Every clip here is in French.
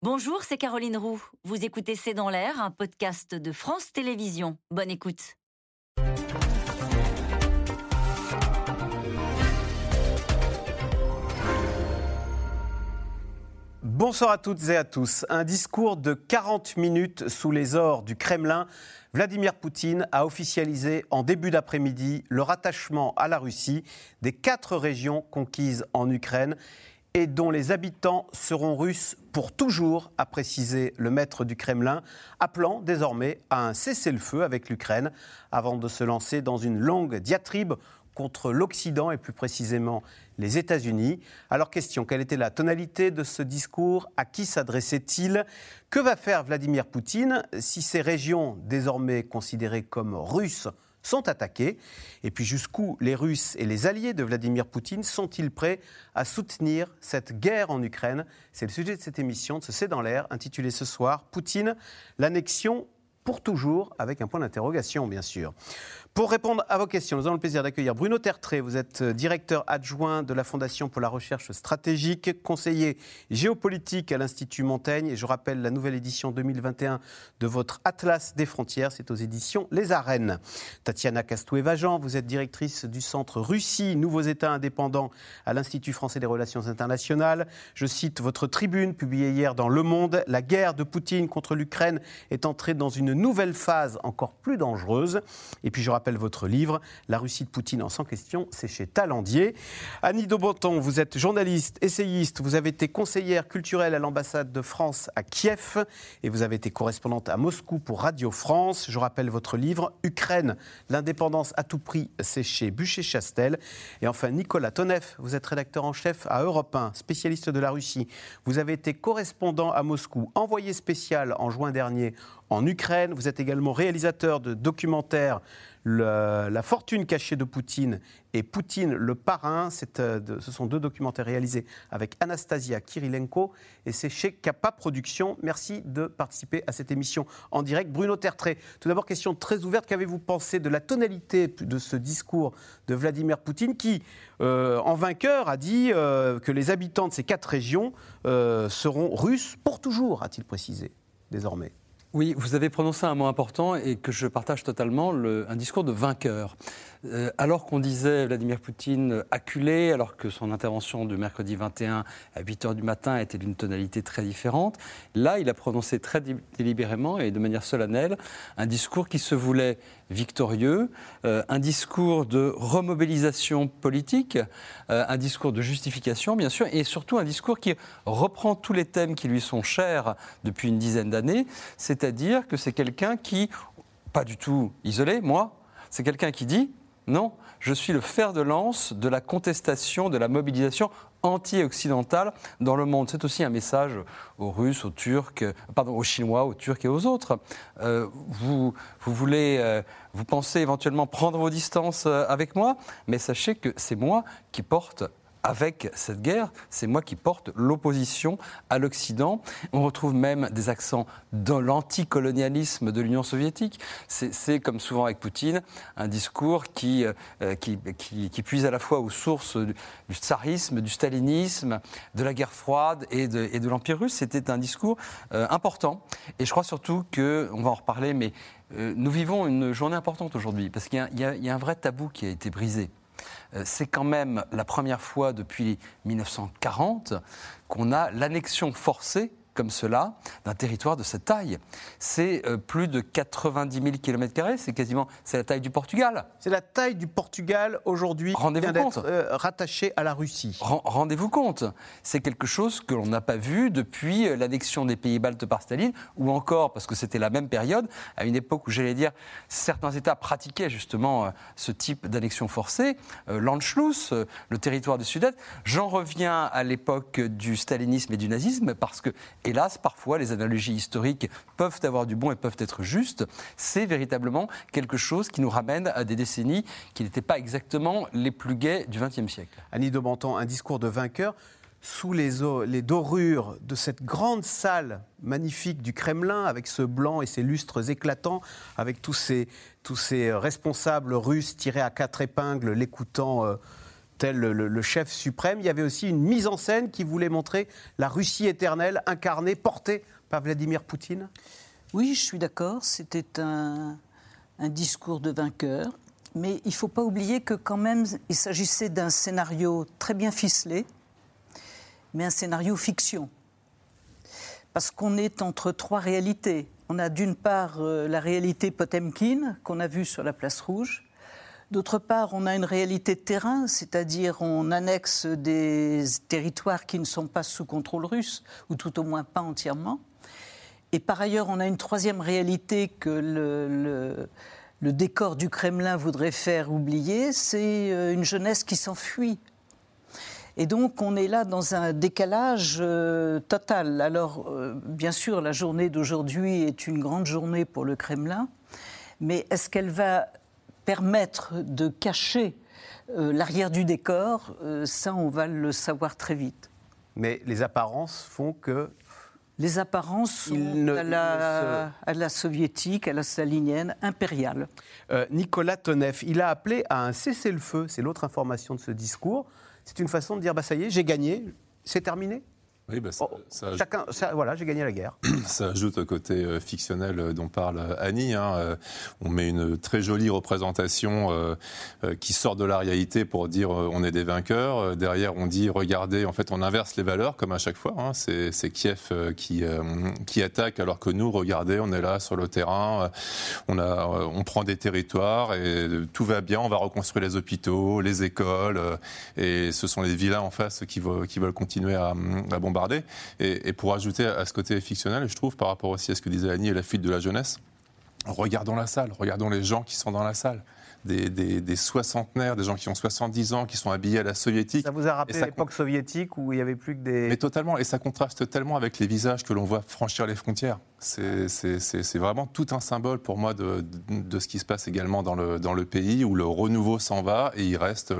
Bonjour, c'est Caroline Roux. Vous écoutez C'est dans l'air, un podcast de France Télévisions. Bonne écoute. Bonsoir à toutes et à tous. Un discours de 40 minutes sous les ors du Kremlin. Vladimir Poutine a officialisé en début d'après-midi le rattachement à la Russie des quatre régions conquises en Ukraine et dont les habitants seront russes pour toujours, a précisé le maître du Kremlin, appelant désormais à un cessez-le-feu avec l'Ukraine avant de se lancer dans une longue diatribe contre l'Occident et plus précisément les États-Unis. Alors question, quelle était la tonalité de ce discours? À qui s'adressait-il? Que va faire Vladimir Poutine si ces régions désormais considérées comme russes sont attaqués. Et puis jusqu'où les Russes et les alliés de Vladimir Poutine sont-ils prêts à soutenir cette guerre en Ukraine? C'est le sujet de cette émission, de ce C'est dans l'air, intitulée ce soir Poutine, l'annexion pour toujours, avec un point d'interrogation, bien sûr. Pour répondre à vos questions, nous avons le plaisir d'accueillir Bruno Tertré. Vous êtes directeur adjoint de la Fondation pour la recherche stratégique, conseiller géopolitique à l'Institut Montaigne. Et je rappelle la nouvelle édition 2021 de votre Atlas des frontières. C'est aux éditions Les Arènes. Tatiana Castoué-Vajan, vous êtes directrice du Centre Russie, Nouveaux États indépendants à l'Institut français des relations internationales. Je cite votre tribune publiée hier dans Le Monde. La guerre de Poutine contre l'Ukraine est entrée dans une nouvelle phase encore plus dangereuse. Et puis je rappelle votre livre, La Russie de Poutine en sans question, c'est chez Talandier. Annie Daubenton, vous êtes journaliste, essayiste, vous avez été conseillère culturelle à l'ambassade de France à Kiev et vous avez été correspondante à Moscou pour Radio France. Je rappelle votre livre, Ukraine, l'indépendance à tout prix, c'est chez Bûcher-Chastel. Et enfin, Nicolas Tonev, vous êtes rédacteur en chef à Europe 1, spécialiste de la Russie. Vous avez été correspondant à Moscou, envoyé spécial en juin dernier en Ukraine. Vous êtes également réalisateur de documentaires la fortune cachée de Poutine et Poutine le parrain. Euh, ce sont deux documentaires réalisés avec Anastasia Kirilenko et c'est chez Kappa Productions. Merci de participer à cette émission en direct. Bruno Tertré, tout d'abord, question très ouverte. Qu'avez-vous pensé de la tonalité de ce discours de Vladimir Poutine qui, euh, en vainqueur, a dit euh, que les habitants de ces quatre régions seront russes pour toujours, a-t-il précisé, désormais? Oui, vous avez prononcé un mot important et que je partage totalement, un discours de vainqueur. Euh, alors qu'on disait Vladimir Poutine acculé, alors que son intervention du mercredi 21 à 8 h du matin était d'une tonalité très différente, là, il a prononcé très délibérément et de manière solennelle un discours qui se voulait victorieux, euh, un discours de remobilisation politique, euh, un discours de justification, bien sûr, et surtout un discours qui reprend tous les thèmes qui lui sont chers depuis une dizaine d'années, c'est-à-dire que c'est quelqu'un qui, pas du tout isolé, moi, c'est quelqu'un qui dit non, je suis le fer de lance de la contestation, de la mobilisation anti-occidentale dans le monde. C'est aussi un message aux Russes, aux Turcs, pardon, aux Chinois, aux Turcs et aux autres. Euh, vous, vous voulez, euh, vous pensez éventuellement prendre vos distances euh, avec moi, mais sachez que c'est moi qui porte avec cette guerre, c'est moi qui porte l'opposition à l'Occident. On retrouve même des accents dans l'anticolonialisme de l'Union soviétique. C'est, comme souvent avec Poutine, un discours qui, euh, qui, qui, puise à la fois aux sources du tsarisme, du stalinisme, de la guerre froide et de, l'Empire russe. C'était un discours euh, important. Et je crois surtout que, on va en reparler, mais euh, nous vivons une journée importante aujourd'hui, parce qu'il y a un vrai tabou qui a été brisé. Euh, c'est quand même la première fois depuis 1940 qu'on a l'annexion forcée comme cela d'un territoire de cette taille. C'est euh, plus de 90 000 km, c'est quasiment c'est la taille du Portugal. C'est la taille du Portugal aujourd'hui Rendez-vous compte. Euh, rattaché à la Russie. Rendez-vous compte, c'est quelque chose que l'on n'a pas vu depuis euh, l'annexion des pays baltes par Staline, ou encore, parce que c'était la même période, à une époque où j'allais dire certains États pratiquaient justement ce type d'annexion forcée, l'Anschluss, le territoire du Sud-Est. J'en reviens à l'époque du stalinisme et du nazisme, parce que hélas, parfois, les analogies historiques peuvent avoir du bon et peuvent être justes. C'est véritablement quelque chose qui nous ramène à des décennies qui n'étaient pas exactement les plus gaies du XXe siècle. Annie de Menton, un discours de vainqueur sous les, les, dorures de cette grande salle magnifique du Kremlin, avec ce blanc et ces lustres éclatants, avec tous ces, tous ces responsables russes tirés à quatre épingles, l'écoutant euh, tel le, chef suprême. Il y avait aussi une mise en scène qui voulait montrer la Russie éternelle incarnée, portée par Vladimir Poutine Oui, je suis d'accord. C'était un, discours de vainqueur. Mais il ne faut pas oublier que quand même, il s'agissait d'un scénario très bien ficelé, mais un scénario fiction. Parce qu'on est entre trois réalités. On a d'une part euh, la réalité Potemkin, qu'on a vue sur la place rouge, D'autre part, on a une réalité de terrain, c'est-à-dire on annexe des territoires qui ne sont pas sous contrôle russe, ou tout au moins pas entièrement. Et par ailleurs, on a une troisième réalité que le, décor du Kremlin voudrait faire oublier, c'est euh, une jeunesse qui s'enfuit. Et donc, on est là dans un décalage euh, total. Alors, euh, bien sûr, la journée d'aujourd'hui est une grande journée pour le Kremlin, mais est-ce qu'elle va permettre de cacher euh, l'arrière du décor, euh, ça, on va le savoir très vite. Mais les apparences font que les apparences sont à, la, à, la, soviétique, à la stalinienne, impériale. Euh, Nicolas Tonev, il a appelé à un cessez-le-feu, c'est l'autre information de ce discours. C'est une façon de dire, bah, ça y est, j'ai gagné, c'est terminé? Oui, bah, oh, chacun, voilà, j'ai gagné la guerre. Ça ajoute au côté euh, fictionnel euh, dont parle Annie. Hein, euh, on met une très jolie représentation qui sort de la réalité pour dire on est des vainqueurs. Derrière, on dit regardez, en fait, on inverse les valeurs comme à chaque fois. Hein. c'est Kiev qui, qui attaque alors que nous, regardez, on est là sur le terrain, on, a, on prend des territoires et tout va bien. On va reconstruire les hôpitaux, les écoles, et ce sont les vilains en face qui, veulent, qui veulent continuer à, à bombarder et, pour ajouter à ce côté fictionnel, je trouve, par rapport aussi à ce que disait Annie et la fuite de la jeunesse, regardons la salle, regardons les gens qui sont dans la salle des, soixantenaires, des gens qui ont 70 ans, qui sont habillés à la soviétique. Ça vous a rappelé l'époque soviétique où il n'y avait plus que des... Mais totalement, et ça contraste tellement avec les visages que l'on voit franchir les frontières. C'est vraiment tout un symbole pour moi de, ce qui se passe également dans le, dans le pays, où le renouveau s'en va et il reste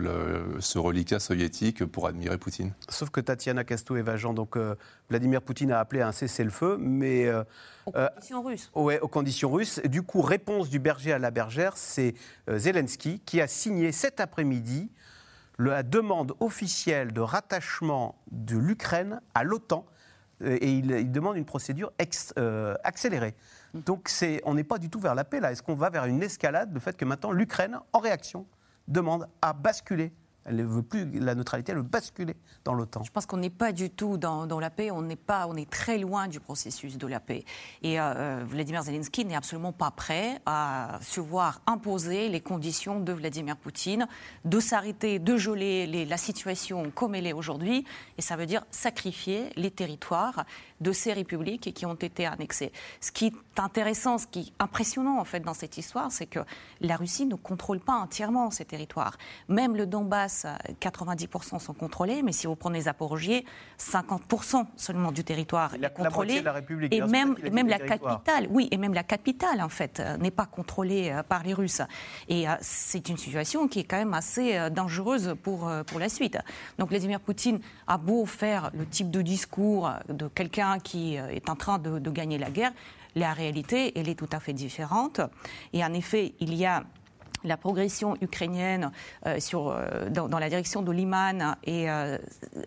ce reliquat soviétique pour admirer Poutine. Sauf que Tatiana Castou-Evajan, donc euh, Vladimir Poutine a appelé à un cessez-le-feu, mais... Euh, aux euh, conditions russes. Oui, aux conditions russes. Du coup, réponse du berger à la bergère, c'est Zelensky qui a signé cet après-midi la demande officielle de rattachement de l'Ukraine à l'OTAN et il, demande une procédure accélérée. Donc on n'est pas du tout vers la paix là. Est-ce qu'on va vers une escalade, le fait que maintenant l'Ukraine, en réaction, demande à basculer elle ne veut plus la neutralité, elle veut basculer dans l'OTAN. Je pense qu'on n'est pas du tout dans, la paix, on, pas, on est très loin du processus de la paix. Et euh, euh, Vladimir Zelensky n'est absolument pas prêt à se voir imposer les conditions de Vladimir Poutine, de s'arrêter, de geler la situation comme elle est aujourd'hui. Et ça veut dire sacrifier les territoires de ces républiques qui ont été annexées. Ce qui est intéressant, ce qui est impressionnant en fait dans cette histoire, c'est que la Russie ne contrôle pas entièrement ces territoires. Même le Donbass, 90% sont contrôlés, mais si vous prenez Zaporogie, 50% seulement du territoire est contrôlé. La République, et même, même la capitale, oui, et même la capitale en fait euh, n'est pas contrôlée euh, par les Russes. Et euh, c'est une situation qui est quand même assez dangereuse pour, pour la suite. Donc Vladimir Poutine a beau faire le type de discours de quelqu'un qui euh, est en train de, gagner la guerre, la réalité, elle est tout à fait différente. Et en effet, il y a la progression ukrainienne euh, euh, dans, la direction de Liman et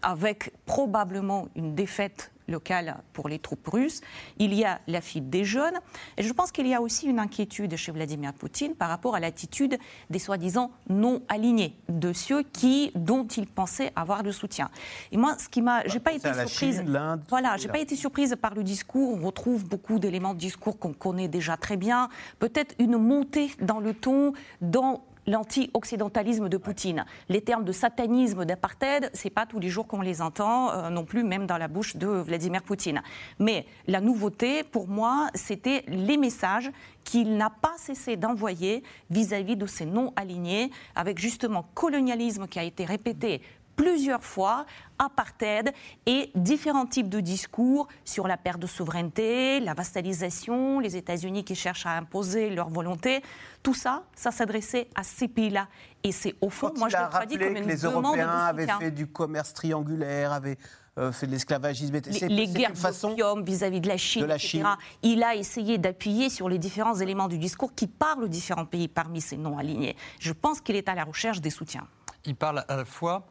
avec probablement une défaite locale pour les troupes russes. Il y a la fuite des jeunes. Et je pense qu'il y a aussi une inquiétude chez Vladimir Poutine par rapport à l'attitude des soi-disant non alignés, de ceux qui, dont il pensait avoir le soutien. Et moi, ce qui m'a. J'ai pas été surprise. voilà, j'ai pas été surprise par le discours. On retrouve beaucoup d'éléments de discours qu'on connaît déjà très bien. Peut-être une montée dans le ton, dans l'anti-occidentalisme de Poutine. Les termes de satanisme, d'apartheid, c'est pas tous les jours qu'on les entend euh, non plus, même dans la bouche de Vladimir Poutine. Mais la nouveauté, pour moi, c'était les messages qu'il n'a pas cessé d'envoyer vis-à-vis de ces non-alignés, avec justement colonialisme qui a été répété plusieurs fois apartheid et différents types de discours sur la perte de souveraineté, la vassalisation, les États-Unis qui cherchent à imposer leur volonté. Tout ça, ça s'adressait à ces pays-là. Et c'est au fond, moi je le traduis comme une que les Européens avaient fait du commerce triangulaire, avaient euh, fait de l'esclavagisme. Les, les guerres d'opium vis-à-vis de la Chine, de la etc. Il a essayé d'appuyer sur les différents éléments du discours qui parlent aux différents pays parmi ces non alignés. Je pense qu'il est à la recherche des soutiens. Il parle à la fois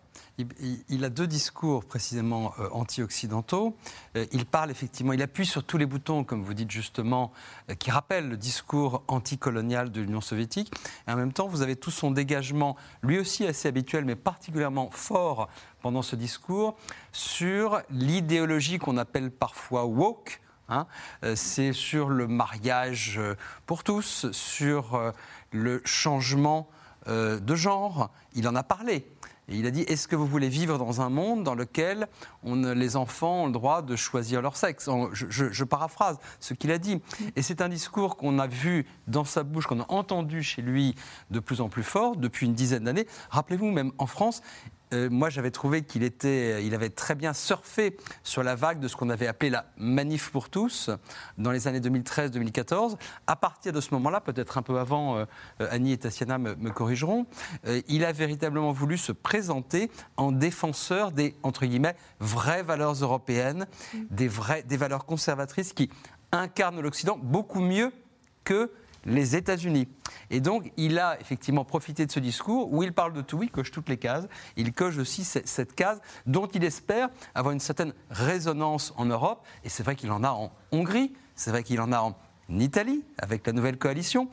il, a deux discours précisément euh, anti-occidentaux. Euh, il parle effectivement, il appuie sur tous les boutons, comme vous dites justement, euh, qui rappellent le discours anticolonial de l'Union soviétique. Et en même temps, vous avez tout son dégagement, lui aussi assez habituel, mais particulièrement fort pendant ce discours, sur l'idéologie qu'on appelle parfois woke. Hein. C'est sur le mariage pour tous, sur le changement de genre. Il en a parlé il a dit Est-ce que vous voulez vivre dans un monde dans lequel les enfants ont le droit de choisir leur sexe? Je, paraphrase ce qu'il a dit. Et c'est un discours qu'on a vu dans sa bouche, qu'on a entendu chez lui de plus en plus fort depuis une dizaine d'années. Rappelez-vous, même en France, euh, moi j'avais trouvé qu'il était, il avait très bien surfé sur la vague de ce qu'on avait appelé la manif pour tous dans les années 2013-2014. À partir de ce moment-là, peut-être un peu avant, euh, Annie et Tatiana me, corrigeront, euh, il a véritablement voulu se présenter en défenseur des entre guillemets vraies valeurs européennes, des vraies, des valeurs conservatrices qui incarnent l'Occident beaucoup mieux que les États-Unis. Et donc, il a effectivement profité de ce discours où il parle de tout, il coche toutes les cases. Il coche aussi cette case dont il espère avoir une certaine résonance en Europe. Et c'est vrai qu'il en a en Hongrie, c'est vrai qu'il en a en Italie avec la nouvelle coalition.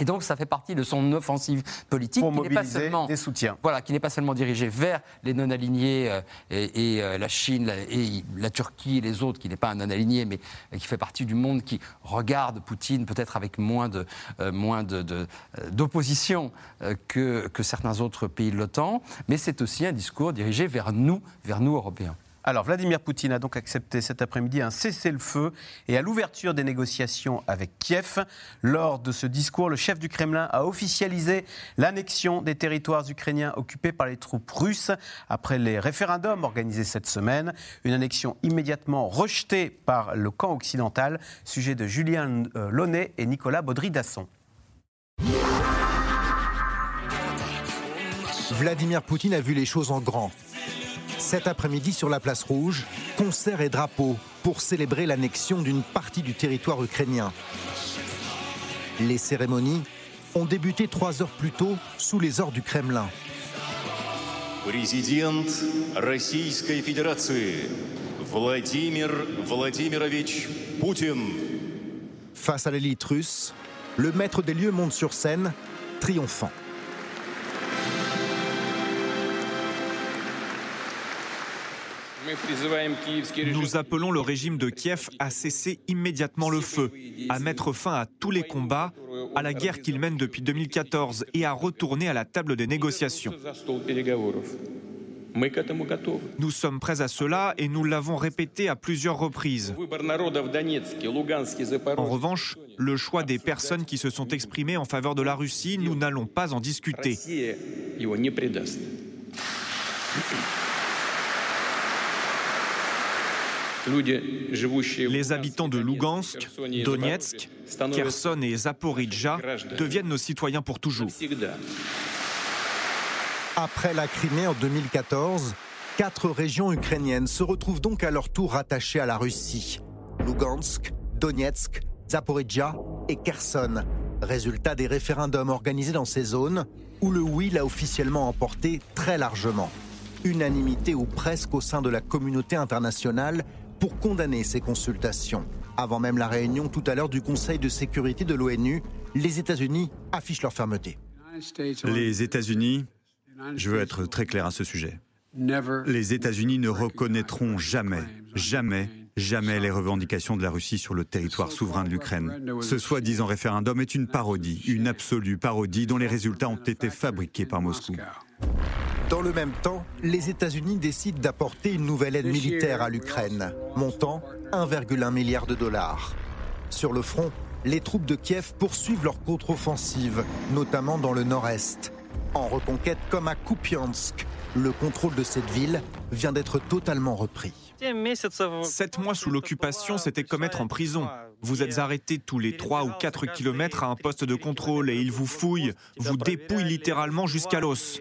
Et donc, ça fait partie de son offensive politique qui n'est pas seulement des soutiens. Voilà, qui n'est pas seulement dirigée vers les non-alignés euh, et, euh, la Chine et la Turquie et les autres, qui n'est pas un non-aligné, mais qui fait partie du monde qui regarde Poutine peut-être avec moins de euh, moins d'opposition que, que certains autres pays de l'OTAN. Mais c'est aussi un discours dirigé vers nous, vers nous Européens. Alors, Vladimir Poutine a donc accepté cet après-midi un cessez-le-feu et à l'ouverture des négociations avec Kiev. Lors de ce discours, le chef du Kremlin a officialisé l'annexion des territoires ukrainiens occupés par les troupes russes après les référendums organisés cette semaine. Une annexion immédiatement rejetée par le camp occidental. Sujet de Julien euh, Launay et Nicolas Baudry-Dasson. Vladimir Poutine a vu les choses en grand. Cet après-midi sur la place rouge, concert et drapeaux pour célébrer l'annexion d'une partie du territoire ukrainien. Les cérémonies ont débuté trois heures plus tôt sous les ordres du Kremlin. Président Российской Fédération, Vladimir Vladimirovich Poutine. Face à l'élite russe, le maître des lieux monte sur scène, triomphant. Nous appelons le régime de Kiev à cesser immédiatement le feu, à mettre fin à tous les combats, à la guerre qu'il mène depuis 2014 et à retourner à la table des négociations. Nous sommes prêts à cela et nous l'avons répété à plusieurs reprises. En revanche, le choix des personnes qui se sont exprimées en faveur de la Russie, nous n'allons pas en discuter. Les habitants de Lugansk, Donetsk, Kherson et Zaporizhzhia deviennent nos citoyens pour toujours. Après la Crimée en 2014, quatre régions ukrainiennes se retrouvent donc à leur tour rattachées à la Russie. Lugansk, Donetsk, Zaporizhzhia et Kherson. Résultat des référendums organisés dans ces zones, où le oui l'a officiellement emporté très largement. Unanimité ou presque au sein de la communauté internationale pour condamner ces consultations. Avant même la réunion tout à l'heure du Conseil de sécurité de l'ONU, les États-Unis affichent leur fermeté. Les États-Unis, je veux être très clair à ce sujet, les États-Unis ne reconnaîtront jamais, jamais, jamais les revendications de la Russie sur le territoire souverain de l'Ukraine. Ce soi-disant référendum est une parodie, une absolue parodie dont les résultats ont été fabriqués par Moscou. Dans le même temps, les États-Unis décident d'apporter une nouvelle aide militaire à l'Ukraine, montant 1,1 milliard de dollars. Sur le front, les troupes de Kiev poursuivent leur contre-offensive, notamment dans le nord-est. En reconquête comme à Kupiansk, le contrôle de cette ville vient d'être totalement repris. Sept mois sous l'occupation, c'était comme être en prison. Vous êtes arrêté tous les 3 ou 4 kilomètres à un poste de contrôle et ils vous fouillent, vous dépouillent littéralement jusqu'à l'os.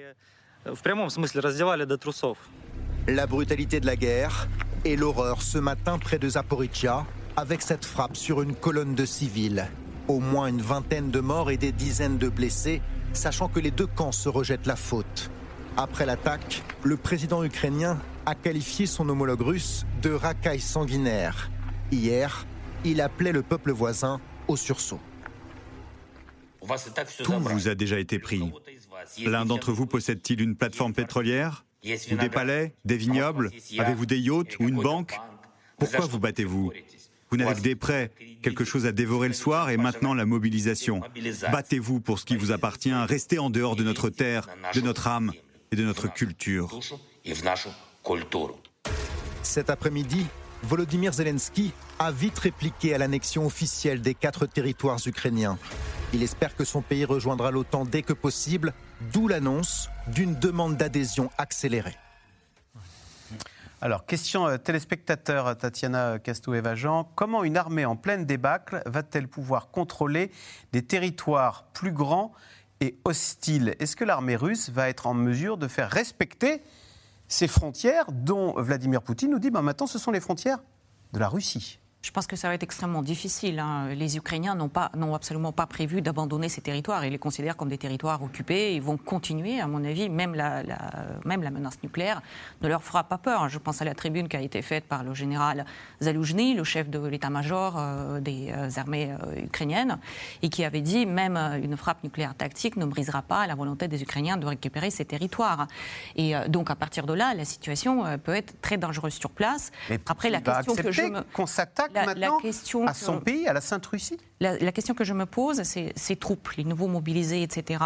La brutalité de la guerre et l'horreur ce matin près de Zaporizhia avec cette frappe sur une colonne de civils. Au moins une vingtaine de morts et des dizaines de blessés, sachant que les deux camps se rejettent la faute. Après l'attaque, le président ukrainien a qualifié son homologue russe de racaille sanguinaire. Hier, il appelait le peuple voisin au sursaut. Tout vous a déjà été pris. L'un d'entre vous possède-t-il une plateforme pétrolière Ou des palais Des vignobles Avez-vous des yachts ou une banque Pourquoi vous battez-vous Vous n'avez que des prêts, quelque chose à dévorer le soir et maintenant la mobilisation. Battez-vous pour ce qui vous appartient, restez en dehors de notre terre, de notre âme et de notre culture. Cet après-midi, Volodymyr Zelensky a vite répliqué à l'annexion officielle des quatre territoires ukrainiens. Il espère que son pays rejoindra l'OTAN dès que possible, d'où l'annonce d'une demande d'adhésion accélérée. Alors, question euh, téléspectateur Tatiana Castoueva-Jean. Comment une armée en pleine débâcle va-t-elle pouvoir contrôler des territoires plus grands et hostiles Est-ce que l'armée russe va être en mesure de faire respecter ces frontières dont Vladimir Poutine nous dit bah, maintenant ce sont les frontières de la Russie? Je pense que ça va être extrêmement difficile. Hein. Les Ukrainiens n'ont pas, n'ont absolument pas prévu d'abandonner ces territoires. Ils les considèrent comme des territoires occupés. Ils vont continuer, à mon avis, même la, même la menace nucléaire ne leur fera pas peur. Je pense à la tribune qui a été faite par le général Zaloujny, le chef de l'état-major euh, des euh, armées euh, ukrainiennes, et qui avait dit même une frappe nucléaire tactique ne brisera pas la volonté des Ukrainiens de récupérer ces territoires. Et donc à partir de là, la situation peut être très dangereuse sur place. Après, la question que je me... qu'on s'attaque la, question à son pays, à la Sainte-Russie la, question que je me pose, c'est ces troupes, les nouveaux mobilisés, etc.,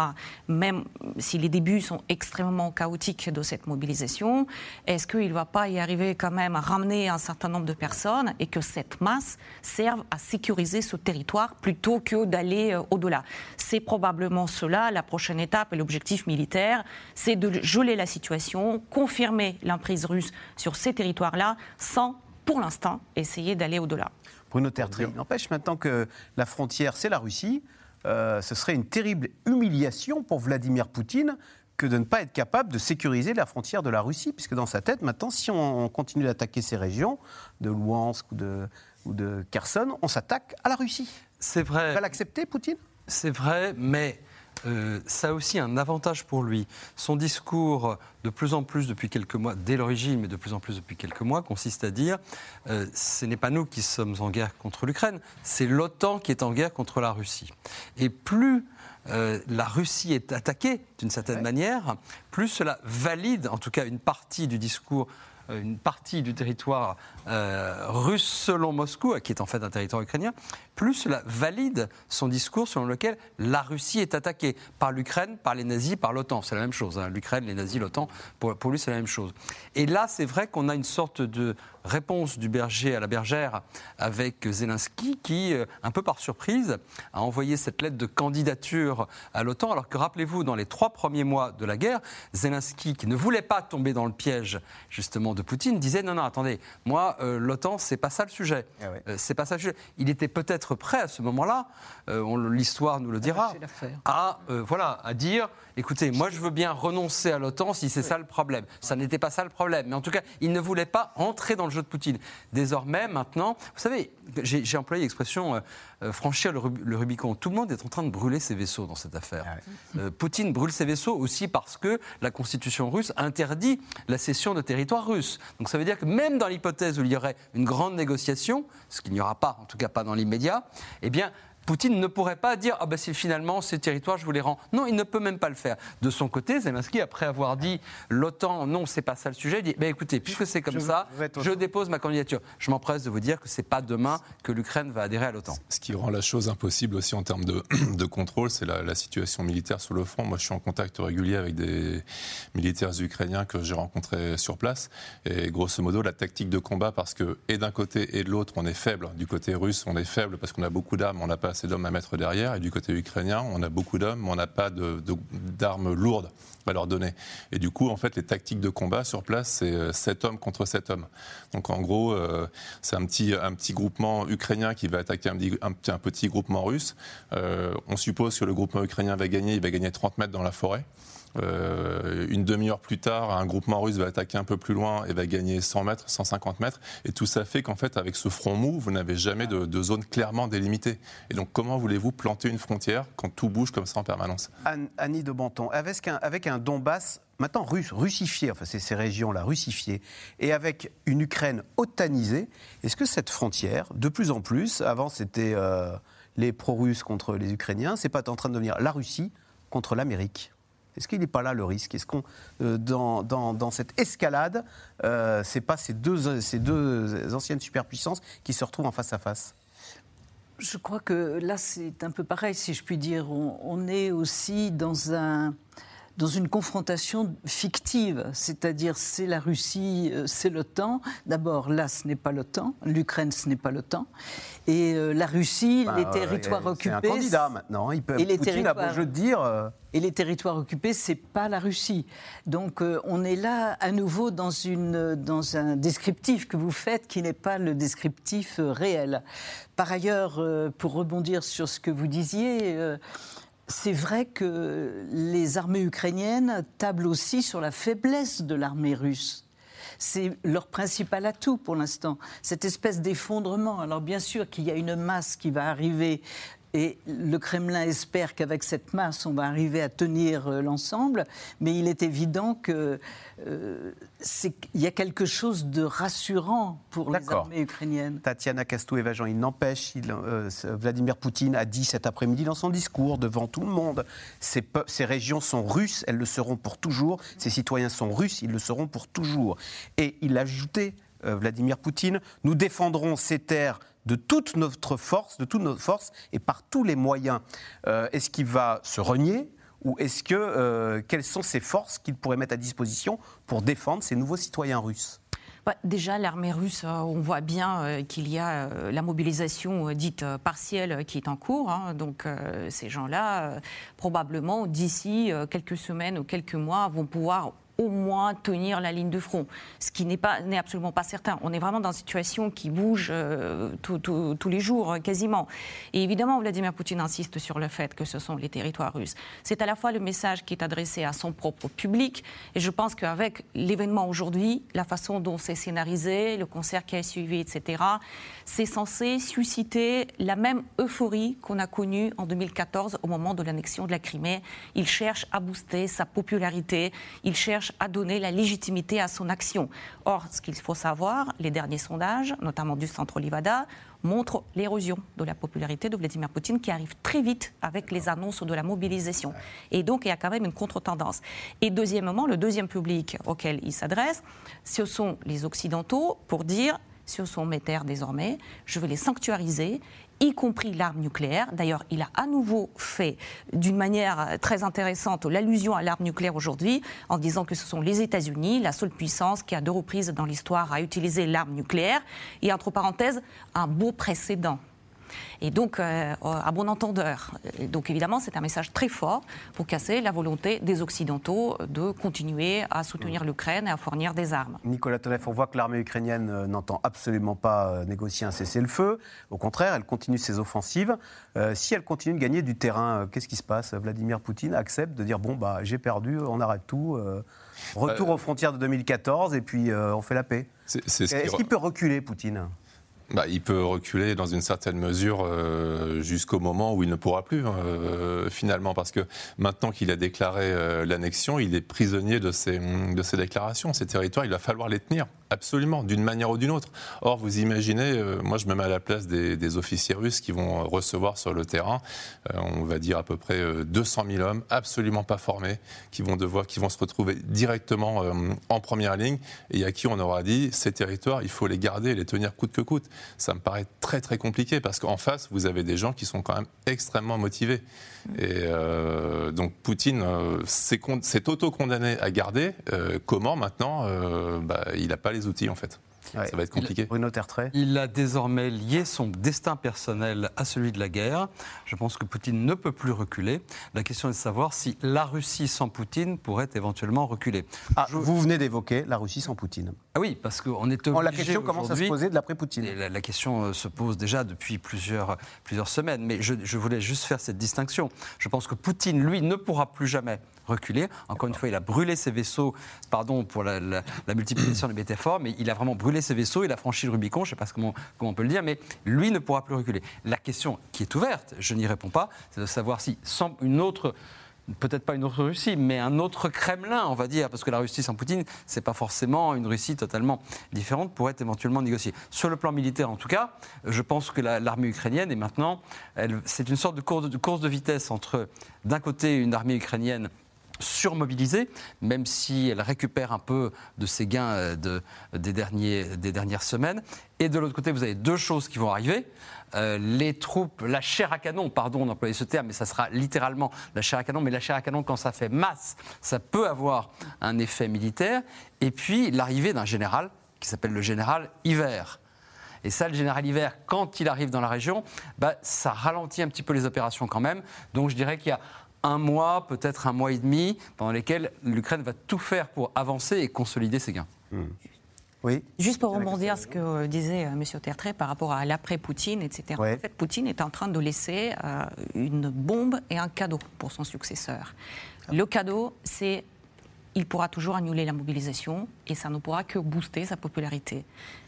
même si les débuts sont extrêmement chaotiques de cette mobilisation, est-ce qu'il ne va pas y arriver quand même à ramener un certain nombre de personnes et que cette masse serve à sécuriser ce territoire plutôt que d'aller euh, au-delà? C'est probablement cela la prochaine étape et l'objectif militaire, c'est de geler la situation, confirmer l'emprise russe sur ces territoires-là sans pour l'instant, essayer d'aller au-delà. Bruno Tertri, n'empêche maintenant que la frontière, c'est la Russie. Euh, ce serait une terrible humiliation pour Vladimir Poutine que de ne pas être capable de sécuriser la frontière de la Russie, puisque dans sa tête, maintenant, si on continue d'attaquer ces régions, de Louhansk ou de, ou de Kherson, on s'attaque à la Russie. C'est vrai. Il va l'accepter, Poutine? C'est vrai, mais euh, ça a aussi un avantage pour lui. Son discours, de plus en plus depuis quelques mois, dès l'origine, mais de plus en plus depuis quelques mois, consiste à dire euh, ce n'est pas nous qui sommes en guerre contre l'Ukraine, c'est l'OTAN qui est en guerre contre la Russie. Et plus euh, la Russie est attaquée, d'une certaine manière, plus cela valide, en tout cas une partie du discours une partie du territoire russe selon Moscou, qui est en fait un territoire ukrainien, plus cela valide son discours selon lequel la Russie est attaquée par l'Ukraine, par les nazis, par l'OTAN. C'est la même chose. Hein. L'Ukraine, les nazis, l'OTAN, pour, lui, c'est la même chose. Et là, c'est vrai qu'on a une sorte de réponse du berger à la bergère avec Zelensky qui, euh, un peu par surprise, a envoyé cette lettre de candidature à l'OTAN. Alors que rappelez-vous, dans les trois premiers mois de la guerre, Zelensky, qui ne voulait pas tomber dans le piège justement de Poutine, disait non, non, attendez, moi, euh, l'OTAN, c'est pas ça le sujet. Ah euh, c'est pas ça le sujet. Il était peut-être prêt à ce moment-là, euh, l'histoire nous le dira, à, euh, voilà, à dire écoutez, moi je veux bien renoncer à l'OTAN si c'est ça le problème. Ça n'était pas ça le problème. Mais en tout cas, il ne voulait pas entrer dans le jeu de Poutine. Désormais, maintenant, vous savez, j'ai employé l'expression euh, franchir le, Rubicon. Tout le monde est en train de brûler ses vaisseaux dans cette affaire. Ah Poutine brûle ses vaisseaux aussi parce que la constitution russe interdit la cession de territoire russe. Donc ça veut dire que même dans l'hypothèse où il y aurait une grande négociation, ce qu'il n'y aura pas, en tout cas pas dans l'immédiat, eh bien, Poutine ne pourrait pas dire ah ben finalement ces territoires je vous les rends. Non, il ne peut même pas le faire. De son côté, Zelensky après avoir dit l'OTAN non c'est pas ça le sujet, dit ben écoutez puisque c'est comme ça, je dépose ma candidature. Je m'empresse de vous dire que c'est pas demain que l'Ukraine va adhérer à l'OTAN. Ce qui rend la chose impossible aussi en termes de, de contrôle, c'est la, la, situation militaire sur le front. Moi je suis en contact régulier avec des militaires ukrainiens que j'ai rencontrés sur place et grosso modo la tactique de combat parce que et d'un côté et de l'autre on est faible. Du côté russe on est faible parce qu'on a beaucoup d'armes, on n'a pas assez d'hommes à mettre derrière. Et du côté ukrainien, on a beaucoup d'hommes, mais on n'a pas d'armes lourdes à leur donner. Et du coup, en fait, les tactiques de combat sur place, c'est 7 euh, hommes contre 7 hommes. Donc en gros, euh, c'est un petit, un petit groupement ukrainien qui va attaquer un, un, petit groupement russe. Euh, on suppose que le groupement ukrainien va gagner, il va gagner 30 mètres dans la forêt. Euh, une demi-heure plus tard, un groupement russe va attaquer un peu plus loin et va gagner 100 mètres, 150 mètres. Et tout ça fait qu'en fait, avec ce front mou, vous n'avez jamais de, zone clairement délimitée. Et donc, comment voulez-vous planter une frontière quand tout bouge comme ça en permanence? Annie de Banton, avec un, Donbass maintenant russifiées, enfin c'est ces régions-là russifiées, et avec une Ukraine otanisée, est-ce que cette frontière, de plus en plus, avant c'était euh, les pro-russes contre les Ukrainiens, c'est pas en train de devenir la Russie contre l'Amérique? Est-ce qu'il n'est pas là le risque? Est-ce qu'on, euh, dans, dans, cette escalade, euh, c'est pas ces deux, ces deux anciennes superpuissances qui se retrouvent en face à face? Je crois que là, c'est un peu pareil, si je puis dire. on est aussi dans un dans une confrontation fictive, c'est-à-dire c'est la Russie, euh, c'est l'OTAN. D'abord, là, ce n'est pas l'OTAN, l'Ukraine, ce n'est pas l'OTAN. Et euh, la Russie, les territoires occupés. C'est un candidat maintenant, il peut, et les Poutine a beau dire. Euh, et les territoires occupés, c'est pas la Russie. Donc on est là à nouveau dans, une, dans un descriptif que vous faites qui n'est pas le descriptif réel. Par ailleurs, pour rebondir sur ce que vous disiez, c'est vrai que les armées ukrainiennes tablent aussi sur la faiblesse de l'armée russe. C'est leur principal atout pour l'instant, cette espèce d'effondrement. Alors bien sûr qu'il y a une masse qui va arriver et le Kremlin espère qu'avec cette masse, on va arriver à tenir euh, l'ensemble. Mais il est évident qu'il euh, y a quelque chose de rassurant pour les armées ukrainiennes. Tatiana Kastou-Evajan, il n'empêche, euh, Vladimir Poutine a dit cet après-midi dans son discours devant tout le monde, ces, ces régions sont russes, elles le seront pour toujours. Ces citoyens sont russes, ils le seront pour toujours. Et il a ajouté, Vladimir Poutine, nous défendrons ces terres de toute notre force, de toute notre force et par tous les moyens. Euh, est-ce qu'il va se renier ou est-ce que euh, quelles sont ces forces qu'il pourrait mettre à disposition pour défendre ces nouveaux citoyens russes? Bah, déjà, l'armée russe, euh, on voit bien qu'il y a la mobilisation dite partielle qui est en cours. Hein. donc, ces gens-là, probablement, d'ici quelques semaines ou quelques mois, vont pouvoir au moins tenir la ligne de front, ce qui n'est absolument pas certain. On est vraiment dans une situation qui bouge euh, tous les jours quasiment. Et évidemment, Vladimir Poutine insiste sur le fait que ce sont les territoires russes. C'est à la fois le message qui est adressé à son propre public, et je pense qu'avec l'événement aujourd'hui, la façon dont c'est scénarisé, le concert qui a suivi, etc., c'est censé susciter la même euphorie qu'on a connue en 2014 au moment de l'annexion de la Crimée. Il cherche à booster sa popularité, il cherche à donner la légitimité à son action. Or, ce qu'il faut savoir, les derniers sondages, notamment du centre Olivada, montrent l'érosion de la popularité de Vladimir Poutine qui arrive très vite avec les annonces de la mobilisation. Et donc, il y a quand même une contre-tendance. Et deuxièmement, le deuxième public auquel il s'adresse, ce sont les Occidentaux pour dire sur son mes désormais, je vais les sanctuariser y compris l'arme nucléaire. D'ailleurs, il a à nouveau fait d'une manière très intéressante l'allusion à l'arme nucléaire aujourd'hui en disant que ce sont les États-Unis, la seule puissance qui a deux reprises dans l'histoire à utiliser l'arme nucléaire. Et entre parenthèses, un beau précédent et donc euh, à bon entendeur. donc évidemment, c'est un message très fort pour casser la volonté des Occidentaux de continuer à soutenir l'Ukraine et à fournir des armes. Nicolas Tonev, on voit que l'armée ukrainienne euh, n'entend absolument pas euh, négocier un cessez-le-feu. Au contraire, elle continue ses offensives. si elle continue de gagner du terrain, qu'est-ce qui se passe? Vladimir Poutine accepte de dire bon bah j'ai perdu, on arrête tout. retour aux frontières de 2014 et puis on fait la paix. Est-ce qu'il peut reculer, Poutine? Bah, il peut reculer dans une certaine mesure euh, jusqu'au moment où il ne pourra plus, hein, euh, finalement, parce que maintenant qu'il a déclaré euh, l'annexion, il est prisonnier de ses, de ses déclarations. Ces territoires, il va falloir les tenir. Absolument, d'une manière ou d'une autre. Or, vous imaginez, euh, moi je me mets à la place des, officiers russes qui vont recevoir sur le terrain, euh, on va dire à peu près 200 euh, 000 hommes, absolument pas formés, qui vont devoir, qui vont se retrouver directement en première ligne et à qui on aura dit ces territoires, il faut les garder les tenir coûte que coûte. Ça me paraît très très compliqué parce qu'en face, vous avez des gens qui sont quand même extrêmement motivés. Et donc Poutine s'est auto-condamné à garder. comment maintenant bah, Il n'a pas les outils en fait. Ça va être compliqué. Bruno Tertrais. Il a désormais lié son destin personnel à celui de la guerre. Je pense que Poutine ne peut plus reculer. La question est de savoir si la Russie sans Poutine pourrait éventuellement reculer. Ah, Vous venez d'évoquer la Russie sans Poutine. Ah oui, parce qu'on est obligé. La question commence à se poser de l'après-Poutine. La, question euh, se pose déjà depuis plusieurs, plusieurs semaines. Mais je, je voulais juste faire cette distinction. Je pense que Poutine, lui, ne pourra plus jamais reculer. Encore une fois, il a brûlé ses vaisseaux, pardon pour la, multiplication des métaphores, mais il a vraiment brûlé ses vaisseaux, il a franchi le Rubicon, je ne sais pas comment, comment on peut le dire, mais lui ne pourra plus reculer. La question qui est ouverte, je n'y réponds pas, c'est de savoir si, sans une autre peut-être pas une autre Russie, mais un autre Kremlin, on va dire, parce que la Russie sans Poutine, c'est pas forcément une Russie totalement différente, pourrait éventuellement négociée. Sur le plan militaire, en tout cas, je pense que l'armée ukrainienne est maintenant, c'est une sorte de course de vitesse entre, d'un côté, une armée ukrainienne surmobilisée, même si elle récupère un peu de ses gains euh, des dernières semaines. Et de l'autre côté, vous avez deux choses qui vont arriver. Euh, les troupes, la chair à canon, pardon d'employer ce terme, mais ça sera littéralement la chair à canon, mais la chair à canon, quand ça fait masse, ça peut avoir un effet militaire. Et puis l'arrivée d'un général qui s'appelle le général Hiver. Et ça, le général Hiver, quand il arrive dans la région, bah, ça ralentit un petit peu les opérations quand même. Donc je dirais qu'il y a un mois, peut-être un mois et demi, pendant lesquels l'Ukraine va tout faire pour avancer et consolider ses gains. Hmm. Oui. Juste pour rebondir ce que disait euh, M. Tertrais par rapport à l'après-Poutine, etc. En fait, Poutine est en train de laisser euh, une bombe et un cadeau pour son successeur. Le cadeau, c'est il pourra toujours annuler la mobilisation et ça ne pourra que booster sa popularité.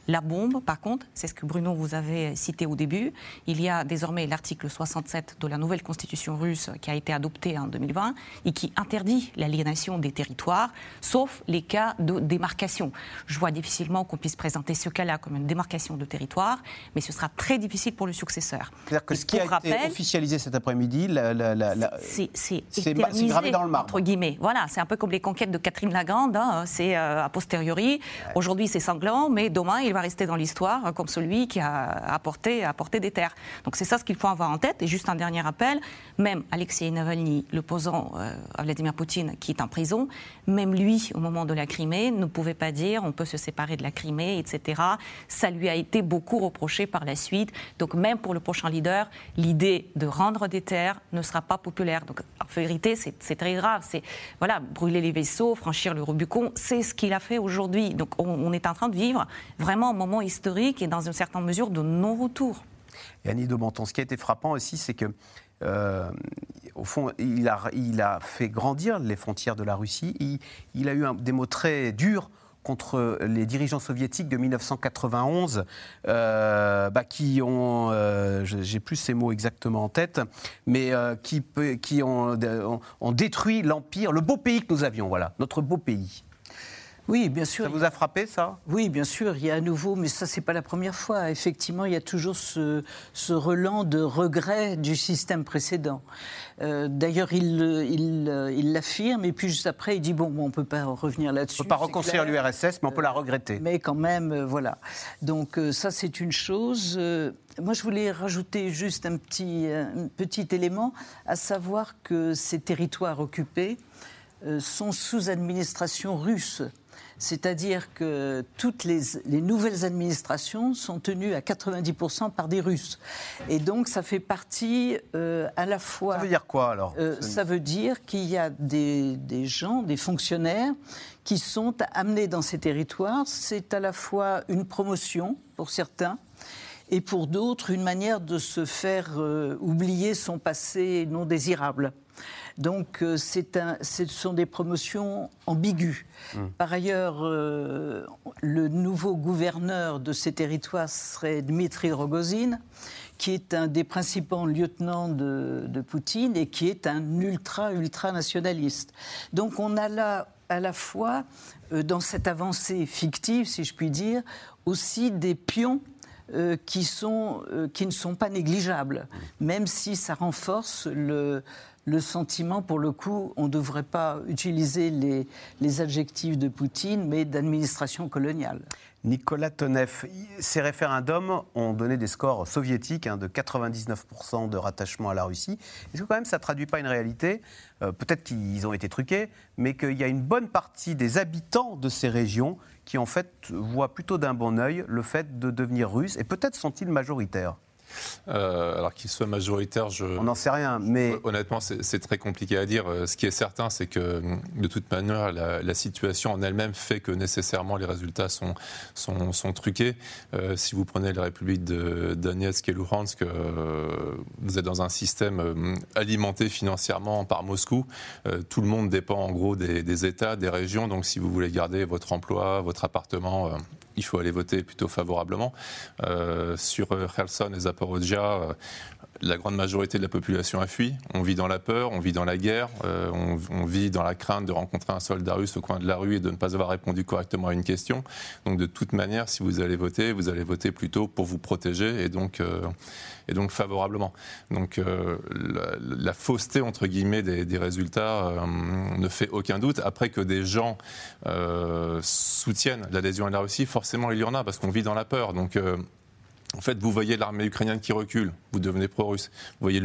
La bombe, par contre, c'est ce que Bruno vous avait cité au début. Il y a désormais l'article 67 de la nouvelle constitution russe qui a été adoptée en 2020 et qui interdit l'aliénation des territoires, sauf les cas de démarcation. Je vois difficilement qu'on puisse présenter ce cas-là comme une démarcation de territoire, mais ce sera très difficile pour le successeur. C'est-à-dire que ce qui a été officialisé cet après-midi, c'est gravé dans le marbre. Entre guillemets. Voilà, c'est un peu comme les conquêtes de Catherine la Grande. Hein. c'est euh, a posteriori. Aujourd'hui, c'est sanglant, mais demain, il va rester dans l'histoire comme celui qui a apporté, apporté des terres. Donc c'est ça ce qu'il faut avoir en tête. Et juste un dernier rappel, même Alexei Navalny, l'opposant euh, à Vladimir Poutine, qui est en prison, même lui, au moment de la Crimée, ne pouvait pas dire on peut se séparer de la Crimée, etc. Ça lui a été beaucoup reproché par la suite. Donc même pour le prochain leader, l'idée de rendre des terres ne sera pas populaire. Donc en vérité, c'est très grave. C'est voilà, brûler les vaisseaux, franchir le Rubicon, c'est ce qu'il a fait aujourd'hui. Donc on, on est en train de vivre vraiment un moment historique et dans une certaine mesure de non-retour. Et Annie de Menton, ce qui a été frappant aussi, c'est que euh, au fond, il a, fait grandir les frontières de la Russie. Il, a eu des mots très durs contre les dirigeants soviétiques de 1991, euh, bah, qui ont, euh, j'ai plus ces mots exactement en tête, mais qui, qui ont, ont détruit l'empire, le beau pays que nous avions, voilà, notre beau pays. Oui, bien sûr. Ça vous a frappé, ça? Oui, bien sûr. Il y a à nouveau, mais ça, c'est pas la première fois. Effectivement, il y a toujours ce, ce relan de regret du système précédent. Euh, d'ailleurs, il, il, l'affirme, et puis juste après, il dit bon, on peut pas revenir là-dessus. On peut pas reconstruire l'URSS, mais on peut la regretter. mais quand même, euh, voilà. Donc euh, ça, c'est une chose. moi, je voulais rajouter juste un petit, un petit élément, à savoir que ces territoires occupés sont sous administration russe. C'est-à-dire que toutes les, nouvelles administrations sont tenues à 90% par des Russes. Et donc, ça fait partie euh, à la fois. Ça veut dire quoi alors euh, Ça veut dire qu'il y a des, gens, des fonctionnaires qui sont amenés dans ces territoires. C'est à la fois une promotion pour certains et pour d'autres une manière de se faire euh, oublier son passé non désirable. Donc euh, un, ce sont des promotions ambiguës. Hum. Par ailleurs, euh, le nouveau gouverneur de ces territoires serait Dmitri Rogozin, qui est un des principaux lieutenants de, Poutine et qui est un ultra-ultra nationaliste. Donc on a là à la fois, euh, dans cette avancée fictive, si je puis dire, aussi des pions qui, sont, qui ne sont pas négligeables, hum. même si ça renforce le, le sentiment, pour le coup, on ne devrait pas utiliser les, adjectifs de Poutine, mais d'administration coloniale. Nicolas Tonev, ces référendums ont donné des scores soviétiques hein, de 99% de rattachement à la Russie. Est-ce que quand même ça ne traduit pas une réalité? Euh, Peut-être qu'ils ont été truqués, mais qu'il y a une bonne partie des habitants de ces régions qui en fait voient plutôt d'un bon oeil le fait de devenir russe, et peut-être sont-ils majoritaires? Euh, alors qu'il soit majoritaire, je... On n'en sait rien, mais... Honnêtement, c'est très compliqué à dire. Euh, ce qui est certain, c'est que de toute manière, la, situation en elle-même fait que nécessairement les résultats sont, sont, sont truqués. Euh, si vous prenez la République de Donetsk et Luhansk, vous êtes dans un système alimenté financièrement par Moscou. tout le monde dépend en gros des, des États, des régions. Donc si vous voulez garder votre emploi, votre appartement il faut aller voter plutôt favorablement. Euh, sur Kherson et Zaporozhia, la grande majorité de la population a fui. On vit dans la peur, on vit dans la guerre, euh, on, vit dans la crainte de rencontrer un soldat russe au coin de la rue et de ne pas avoir répondu correctement à une question. Donc de toute manière, si vous allez voter, vous allez voter plutôt pour vous protéger et donc, euh, et donc favorablement. Donc euh, la, fausseté, entre guillemets, des, des résultats ne fait aucun doute. Après que des gens soutiennent l'adhésion à la Russie, forcément il y en a parce qu'on vit dans la peur. Donc en fait, vous voyez l'armée ukrainienne qui recule, vous devenez pro-russe. Vous voyez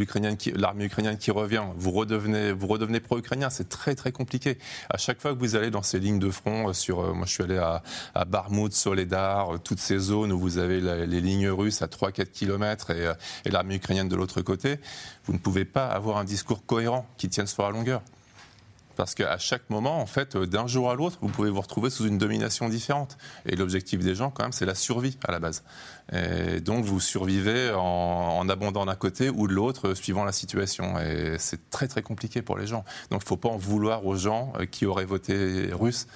l'armée ukrainienne qui revient, vous redevenez, pro-ukrainien. C'est très très compliqué. À chaque fois que vous allez dans ces lignes de front, euh, sur, euh, moi je suis allé à, à Barmout, Soledar, euh, toutes ces zones où vous avez les lignes russes à 3-4 km et l'armée ukrainienne de l'autre côté, vous ne pouvez pas avoir un discours cohérent qui tienne sur la longueur parce qu'à chaque moment, en fait, euh, d'un jour à l'autre, vous pouvez vous retrouver sous une domination différente. Et l'objectif des gens, quand même, c'est la survie à la base. Et donc, vous survivez en, abondant d'un côté ou de l'autre, euh, suivant la situation. Et c'est très, très compliqué pour les gens. Donc, il ne faut pas en vouloir aux gens euh, qui auraient voté russe,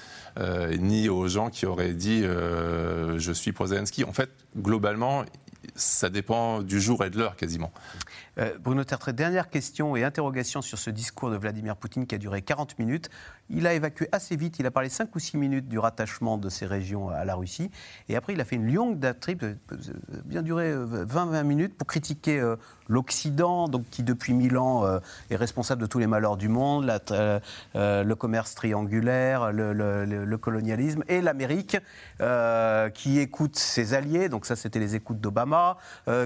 ni aux gens qui auraient dit je suis pour Zelensky. En fait, globalement, ça dépend du jour et de l'heure quasiment. Euh, Bruno Tertre, dernière question et interrogation sur ce discours de Vladimir Poutine qui a duré 40 minutes. Il a évacué assez vite, il a parlé 5 ou 6 minutes du rattachement de ces régions à la Russie. Et après, il a fait une longue trip, euh, bien duré 20-20 euh, minutes, pour critiquer l'Occident, qui depuis mille ans est responsable de tous les malheurs du monde, le commerce triangulaire, le, colonialisme, et l'Amérique qui écoute ses alliés, donc ça c'était les écoutes d'Obama,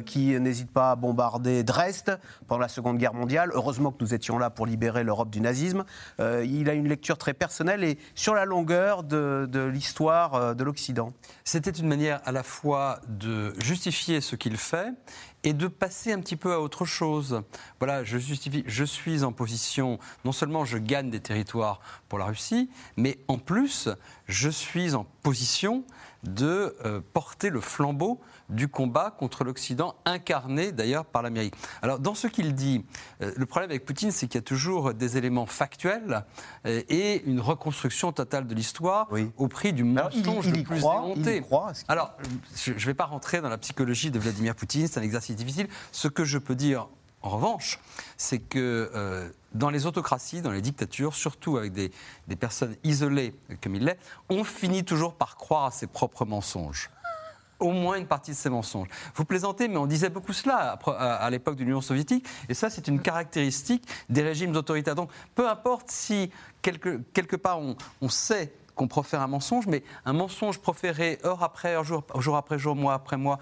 qui n'hésite pas à bombarder Dresde pendant la Seconde Guerre mondiale. Heureusement que nous étions là pour libérer l'Europe du nazisme. il a une lecture très personnelle et sur la longueur de, l'histoire euh, de l'Occident. C'était une manière à la fois de justifier ce qu'il fait et de passer un petit peu à autre chose. Voilà, je suis en position, non seulement je gagne des territoires pour la Russie, mais en plus, je suis en position de euh, porter le flambeau du combat contre l'Occident, incarné d'ailleurs par l'Amérique. Alors, dans ce qu'il dit, euh, le problème avec Poutine, c'est qu'il y a toujours des éléments factuels euh, et une reconstruction totale de l'histoire au prix du mensonge le plus croit, Alors, je ne vais pas rentrer dans la psychologie de Vladimir Poutine, c'est un exercice difficile. Ce que je peux dire, en revanche, c'est que euh, dans les autocraties, dans les dictatures, surtout avec des, des personnes isolées comme il l'est, on finit toujours par croire à ses propres mensonges au moins une partie de ces mensonges. Vous plaisantez, mais on disait beaucoup cela à, l'époque de l'Union soviétique, et ça, c'est une caractéristique des régimes autoritaires. Donc, peu importe si quelque, part on, on sait qu'on profère un mensonge, mais un mensonge proféré heure après heure, jour, jour après jour, mois après mois,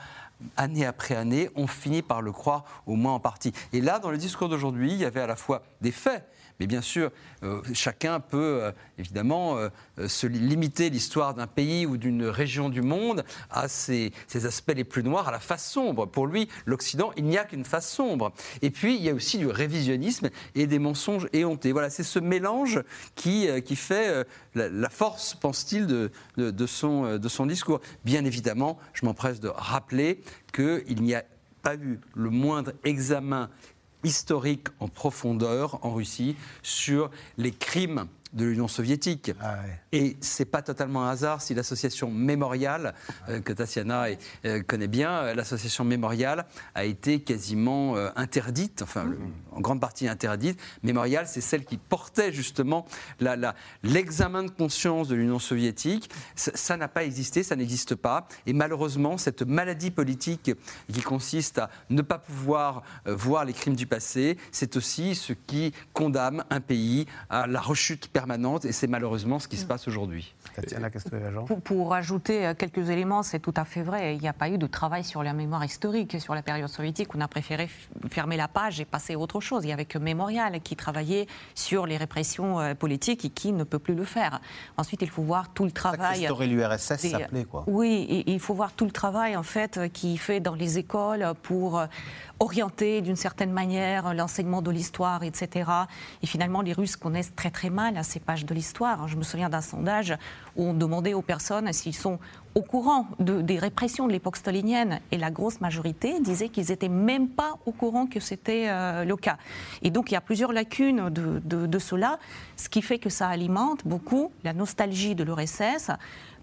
année après année, on finit par le croire au moins en partie. Et là, dans le discours d'aujourd'hui, il y avait à la fois des faits, mais bien sûr, euh, chacun peut euh, évidemment euh, se limiter l'histoire d'un pays ou d'une région du monde à ses, aspects les plus noirs, à la face sombre. Pour lui, l'Occident, il n'y a qu'une face sombre. Et puis, il y a aussi du révisionnisme et des mensonges éhontés. Voilà, c'est ce mélange qui, fait la, force, pense-t-il, de son discours. Bien évidemment, je m'empresse de rappeler qu'il n'y a pas eu le moindre examen historique en profondeur en Russie sur les crimes de l'Union soviétique. Ah et ce n'est pas totalement un hasard si l'association Mémorial, euh, que Tatiana euh, connaît bien, euh, l'association Mémorial a été quasiment interdite, enfin en grande partie interdite. Mémorial, c'est celle qui portait justement l'examen de conscience de l'Union soviétique. Ça n'a pas existé, ça n'existe pas. Et malheureusement, cette maladie politique qui consiste à ne pas pouvoir voir les crimes du passé, c'est aussi ce qui condamne un pays à la rechute permanente et c'est malheureusement ce qui se passe aujourd'hui. Pour, pour ajouter euh, quelques éléments, c'est tout à fait vrai. Il n'y a pas eu de travail sur la mémoire historique, sur la période soviétique. On a préféré fermer la page et passer à autre chose. Il y avait que Mémorial qui travaillait sur les répressions euh, politiques et qui ne peut plus le faire. Ensuite, il faut voir tout le travail. Ça l'URSS s'appelait quoi. Oui, il faut voir tout le travail en fait qui fait dans les écoles pour euh, orienter d'une certaine manière l'enseignement de l'histoire, etc. Et finalement, les Russes connaissent très très mal ces pages de l'histoire. Je me souviens d'un sondage où on demandait aux personnes s'ils sont au courant de, des répressions de l'époque stalinienne, et la grosse majorité disait qu'ils n'étaient même pas au courant que c'était euh, le cas. Et donc il y a plusieurs lacunes de, de, cela, ce qui fait que ça alimente beaucoup la nostalgie de l'URSS,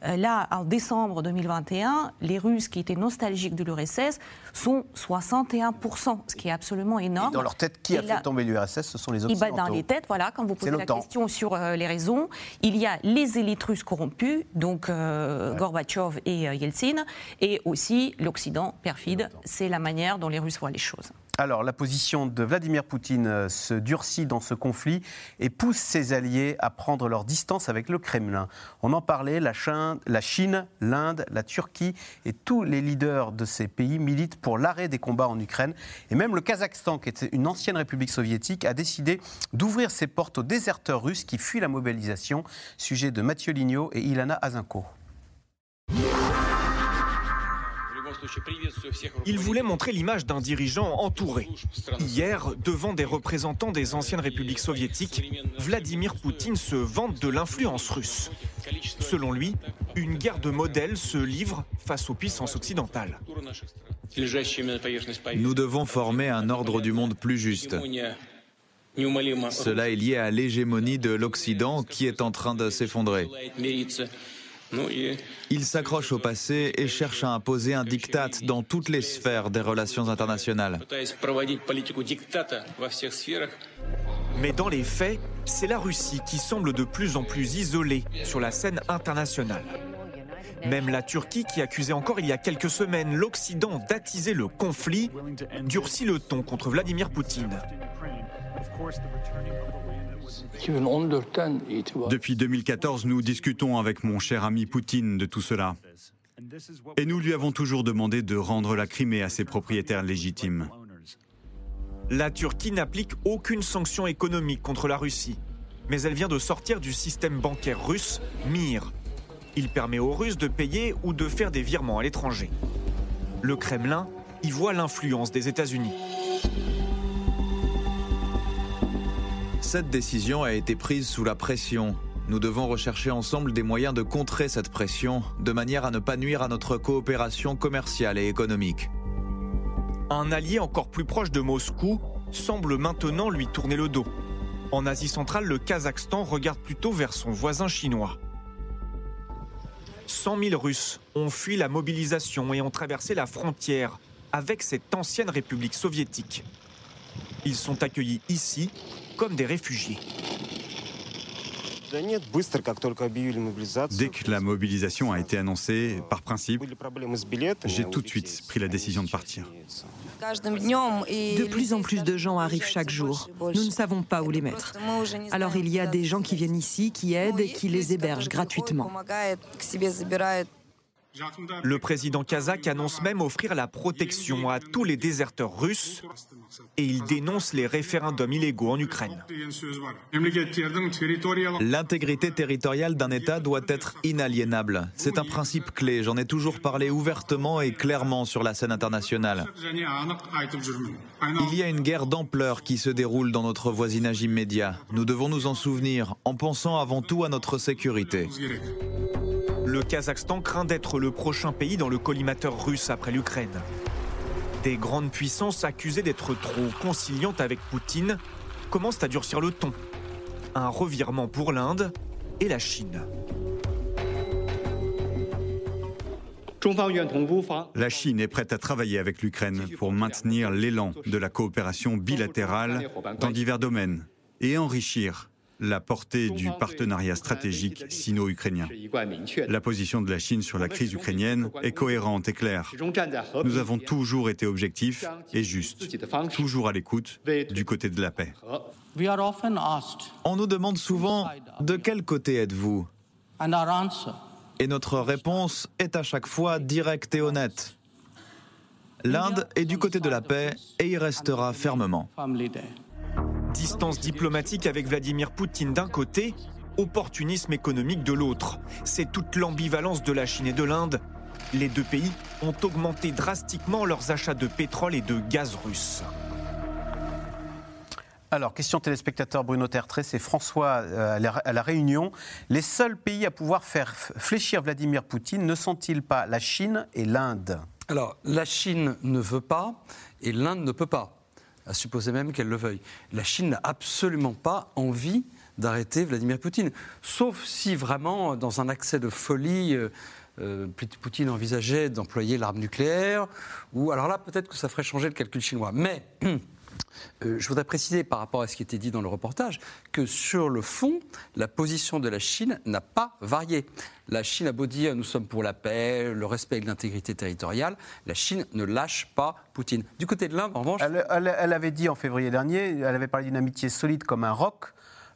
là, en décembre 2021, les Russes qui étaient nostalgiques de l'URSS sont 61%, ce qui est absolument énorme. dans leur tête, qui a fait tomber l'URSS Ce sont les Occidentaux. Dans les têtes, voilà, quand vous posez la question sur euh, les raisons, il y a les élites russes corrompues, donc euh, Gorbatchev et Yeltsin, et aussi l'Occident perfide. C'est la manière dont les Russes voient les choses. Alors, la position de Vladimir Poutine euh, se durcit dans ce conflit et pousse ses alliés à prendre leur distance avec le Kremlin. On en parlait, la Chine, l'Inde, la Turquie et tous les leaders de ces pays militent pour l'arrêt des combats en Ukraine. Et même le Kazakhstan, qui était une ancienne république soviétique, a décidé d'ouvrir ses portes aux déserteurs russes qui fuient la mobilisation. Sujet de Mathieu Lignot et Ilana Azinko. Il voulait montrer l'image d'un dirigeant entouré. Hier, devant des représentants des anciennes républiques soviétiques, Vladimir Poutine se vante de l'influence russe. Selon lui, une guerre de modèles se livre face aux puissances occidentales. Nous devons former un ordre du monde plus juste. Cela est lié à l'hégémonie de l'Occident qui est en train de s'effondrer. Il s'accroche au passé et cherche à imposer un diktat dans toutes les sphères des relations internationales. Mais dans les faits, c'est la Russie qui semble de plus en plus isolée sur la scène internationale. Même la Turquie, qui accusait encore il y a quelques semaines l'Occident d'attiser le conflit, durcit le ton contre Vladimir Poutine. Depuis 2014, nous discutons avec mon cher ami Poutine de tout cela. Et nous lui avons toujours demandé de rendre la Crimée à ses propriétaires légitimes. La Turquie n'applique aucune sanction économique contre la Russie, mais elle vient de sortir du système bancaire russe MIR. Il permet aux Russes de payer ou de faire des virements à l'étranger. Le Kremlin y voit l'influence des États-Unis. Cette décision a été prise sous la pression. Nous devons rechercher ensemble des moyens de contrer cette pression, de manière à ne pas nuire à notre coopération commerciale et économique. Un allié encore plus proche de Moscou semble maintenant lui tourner le dos. En Asie centrale, le Kazakhstan regarde plutôt vers son voisin chinois. 100 000 Russes ont fui la mobilisation et ont traversé la frontière avec cette ancienne république soviétique. Ils sont accueillis ici comme des réfugiés. Dès que la mobilisation a été annoncée, par principe, j'ai tout de suite pris la décision de partir. De plus en plus de gens arrivent chaque jour. Nous ne savons pas où les mettre. Alors il y a des gens qui viennent ici, qui aident et qui les hébergent gratuitement. Le président kazakh annonce même offrir la protection à tous les déserteurs russes et il dénonce les référendums illégaux en Ukraine. L'intégrité territoriale d'un État doit être inaliénable. C'est un principe clé. J'en ai toujours parlé ouvertement et clairement sur la scène internationale. Il y a une guerre d'ampleur qui se déroule dans notre voisinage immédiat. Nous devons nous en souvenir en pensant avant tout à notre sécurité. Le Kazakhstan craint d'être le prochain pays dans le collimateur russe après l'Ukraine. Des grandes puissances accusées d'être trop conciliantes avec Poutine commencent à durcir le ton. Un revirement pour l'Inde et la Chine. La Chine est prête à travailler avec l'Ukraine pour maintenir l'élan de la coopération bilatérale dans divers domaines et enrichir la portée du partenariat stratégique sino-ukrainien. La position de la Chine sur la crise ukrainienne est cohérente et claire. Nous avons toujours été objectifs et justes, toujours à l'écoute du côté de la paix. On nous demande souvent de quel côté êtes-vous? Et notre réponse est à chaque fois directe et honnête. L'Inde est du côté de la paix et y restera fermement. Distance diplomatique avec Vladimir Poutine d'un côté, opportunisme économique de l'autre. C'est toute l'ambivalence de la Chine et de l'Inde. Les deux pays ont augmenté drastiquement leurs achats de pétrole et de gaz russe. Alors, question téléspectateur Bruno Tertré, c'est François euh, à la Réunion. Les seuls pays à pouvoir faire fléchir Vladimir Poutine ne sont-ils pas la Chine et l'Inde? Alors, la Chine ne veut pas et l'Inde ne peut pas à supposer même qu'elle le veuille. La Chine n'a absolument pas envie d'arrêter Vladimir Poutine. Sauf si vraiment, dans un accès de folie, euh, euh, Poutine envisageait d'employer l'arme nucléaire, ou alors là, peut-être que ça ferait changer le calcul chinois. Mais Euh, je voudrais préciser par rapport à ce qui était dit dans le reportage que sur le fond, la position de la Chine n'a pas varié. La Chine a beau dire nous sommes pour la paix, le respect de l'intégrité territoriale, la Chine ne lâche pas Poutine. Du côté de l'Inde, en revanche. Elle, avait dit en février dernier, elle avait parlé d'une amitié solide comme un roc.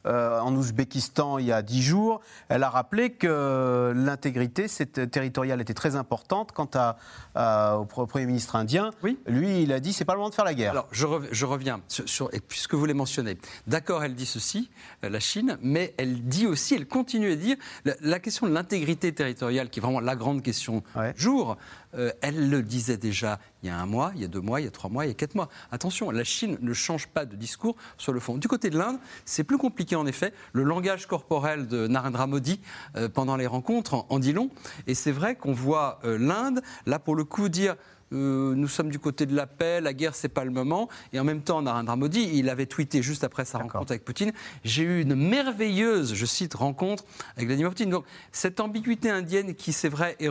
Euh, en Ouzbékistan il y a dix jours, elle a rappelé que l'intégrité territoriale était très importante. Quant à, au Premier ministre indien, oui. lui, il a dit c'est pas le moment de faire la guerre. Alors, je, reviens, sur, et puisque vous l'avez mentionné, d'accord, elle dit ceci, euh, la Chine, mais elle dit aussi, elle continue à dire, la, question de l'intégrité territoriale, qui est vraiment la grande question du jour, euh, elle le disait déjà il y a un mois, il y a deux mois, il y a trois mois, il y a quatre mois. Attention, la Chine ne change pas de discours sur le fond. Du côté de l'Inde, c'est plus compliqué en effet. Le langage corporel de Narendra Modi euh, pendant les rencontres en, dit long. Et c'est vrai qu'on voit euh, l'Inde, là pour le coup, dire euh, nous sommes du côté de la paix, la guerre, c'est pas le moment. Et en même temps, Narendra Modi, il avait tweeté juste après sa rencontre avec Poutine J'ai eu une merveilleuse, je cite, rencontre avec Vladimir Poutine. Donc, cette ambiguïté indienne qui, c'est vrai, est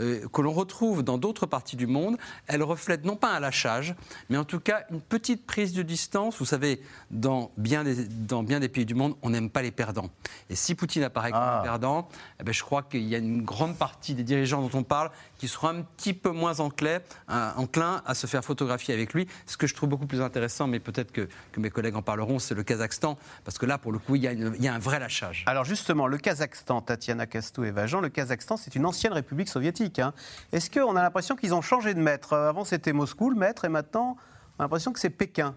euh, que l'on retrouve dans d'autres parties du monde, elle reflète non pas un lâchage, mais en tout cas une petite prise de distance. Vous savez, dans bien des, dans bien des pays du monde, on n'aime pas les perdants. Et si Poutine apparaît comme un ah. perdant, eh ben, je crois qu'il y a une grande partie des dirigeants dont on parle qui seront un petit peu moins enclins, enclin à se faire photographier avec lui. Ce que je trouve beaucoup plus intéressant, mais peut-être que, que, mes collègues en parleront, c'est le Kazakhstan, parce que là, pour le coup, il y, a il y a un vrai lâchage. Alors justement, le Kazakhstan, Tatiana Kastou et Vajan, le Kazakhstan, c'est une ancienne république soviétique. Hein. Est-ce qu'on a l'impression qu'ils ont changé de maître? Avant, c'était Moscou le maître, et maintenant, on a l'impression que c'est Pékin.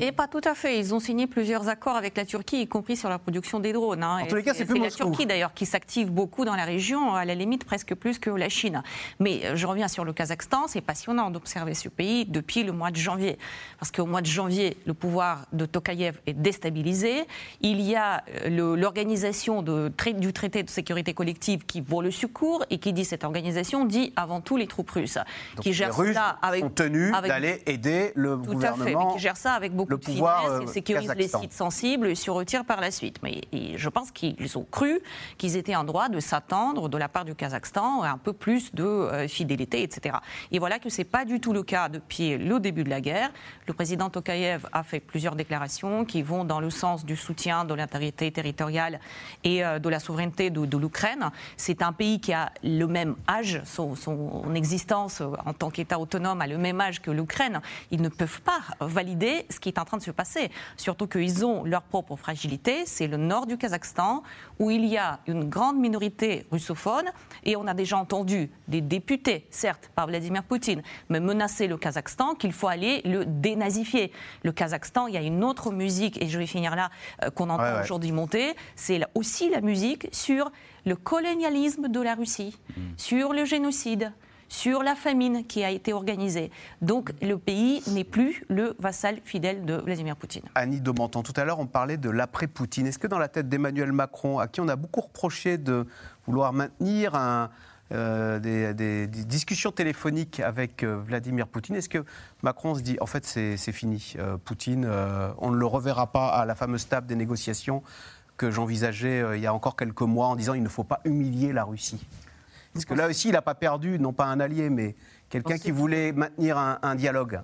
Et pas tout à fait. Ils ont signé plusieurs accords avec la Turquie, y compris sur la production des drones. Hein. En tous les cas, c'est plus la Turquie d'ailleurs qui s'active beaucoup dans la région, à la limite presque plus que la Chine. Mais euh, je reviens sur le Kazakhstan. C'est passionnant d'observer ce pays depuis le mois de janvier. Parce qu'au mois de janvier, le pouvoir de Tokayev est déstabilisé. Il y a euh, l'organisation du traité de sécurité collective qui vaut le secours et qui dit cette organisation dit avant tout les troupes russes. qui gèrent les Russes avec, sont tenus d'aller aider le gouvernement. Tout à fait, qui ça avec beaucoup de finesse, ils euh, sécurisent les sites sensibles et se retirent par la suite. Mais je pense qu'ils ont cru qu'ils étaient en droit de s'attendre de la part du Kazakhstan à un peu plus de euh, fidélité, etc. Et voilà que ce n'est pas du tout le cas depuis le début de la guerre. Le président Tokayev a fait plusieurs déclarations qui vont dans le sens du soutien de l'intégrité territoriale et euh, de la souveraineté de, l'Ukraine. C'est un pays qui a le même âge, son, son existence en tant qu'État autonome a le même âge que l'Ukraine. Ils ne peuvent pas valider ce qui est en train de se passer. Surtout qu'ils ont leur propre fragilité. C'est le nord du Kazakhstan où il y a une grande minorité russophone et on a déjà entendu des députés, certes par Vladimir Poutine, mais menacer le Kazakhstan qu'il faut aller le dénazifier. Le Kazakhstan, il y a une autre musique, et je vais finir là, euh, qu'on entend aujourd'hui monter, c'est aussi la musique sur le colonialisme de la Russie, mmh. sur le génocide, sur la famine qui a été organisée. Donc le pays n'est plus le vassal fidèle de Vladimir Poutine. Annie Domantan, tout à l'heure on parlait de l'après-Poutine. Est-ce que dans la tête d'Emmanuel Macron, à qui on a beaucoup reproché de vouloir maintenir euh, des, discussions téléphoniques avec euh, Vladimir Poutine. Est-ce que Macron se dit, en fait, c'est fini, euh, Poutine, on ne le reverra pas à la fameuse table des négociations que j'envisageais il y a encore quelques mois en disant il ne faut pas humilier la Russie? Parce que là aussi, il n'a pas perdu, non pas un allié, mais quelqu'un qui voulait maintenir un, dialogue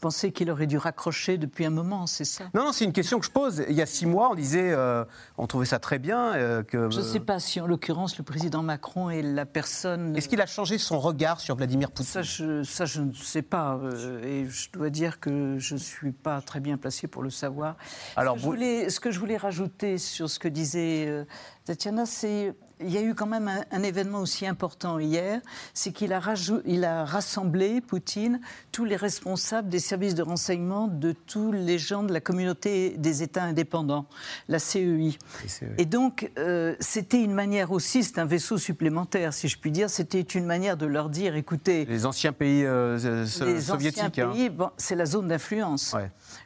pensez qu'il aurait dû raccrocher depuis un moment, c'est ça? Non, non, c'est une question que je pose. Il y a six mois, on disait, euh, on trouvait ça très bien. Euh, que, je ne sais pas si, en l'occurrence, le président Macron est la personne. Est-ce qu'il a changé son regard sur Vladimir Poutine? Ça je, ça, je ne sais pas. Euh, et je dois dire que je ne suis pas très bien placé pour le savoir. Alors, ce, que je voulais, ce que je voulais rajouter sur ce que disait Tatiana, c'est il y a eu quand même un, événement aussi important hier, c'est qu'il a, il a rassemblé, Poutine, tous les responsables des services de renseignement de tous les gens de la communauté des États indépendants, la CEI. CEI. Et donc, euh, c'était une manière aussi, c'est un vaisseau supplémentaire, si je puis dire, c'était une manière de leur dire, écoutez... Les anciens pays euh, les soviétiques. Anciens pays, bon, c'est la zone d'influence.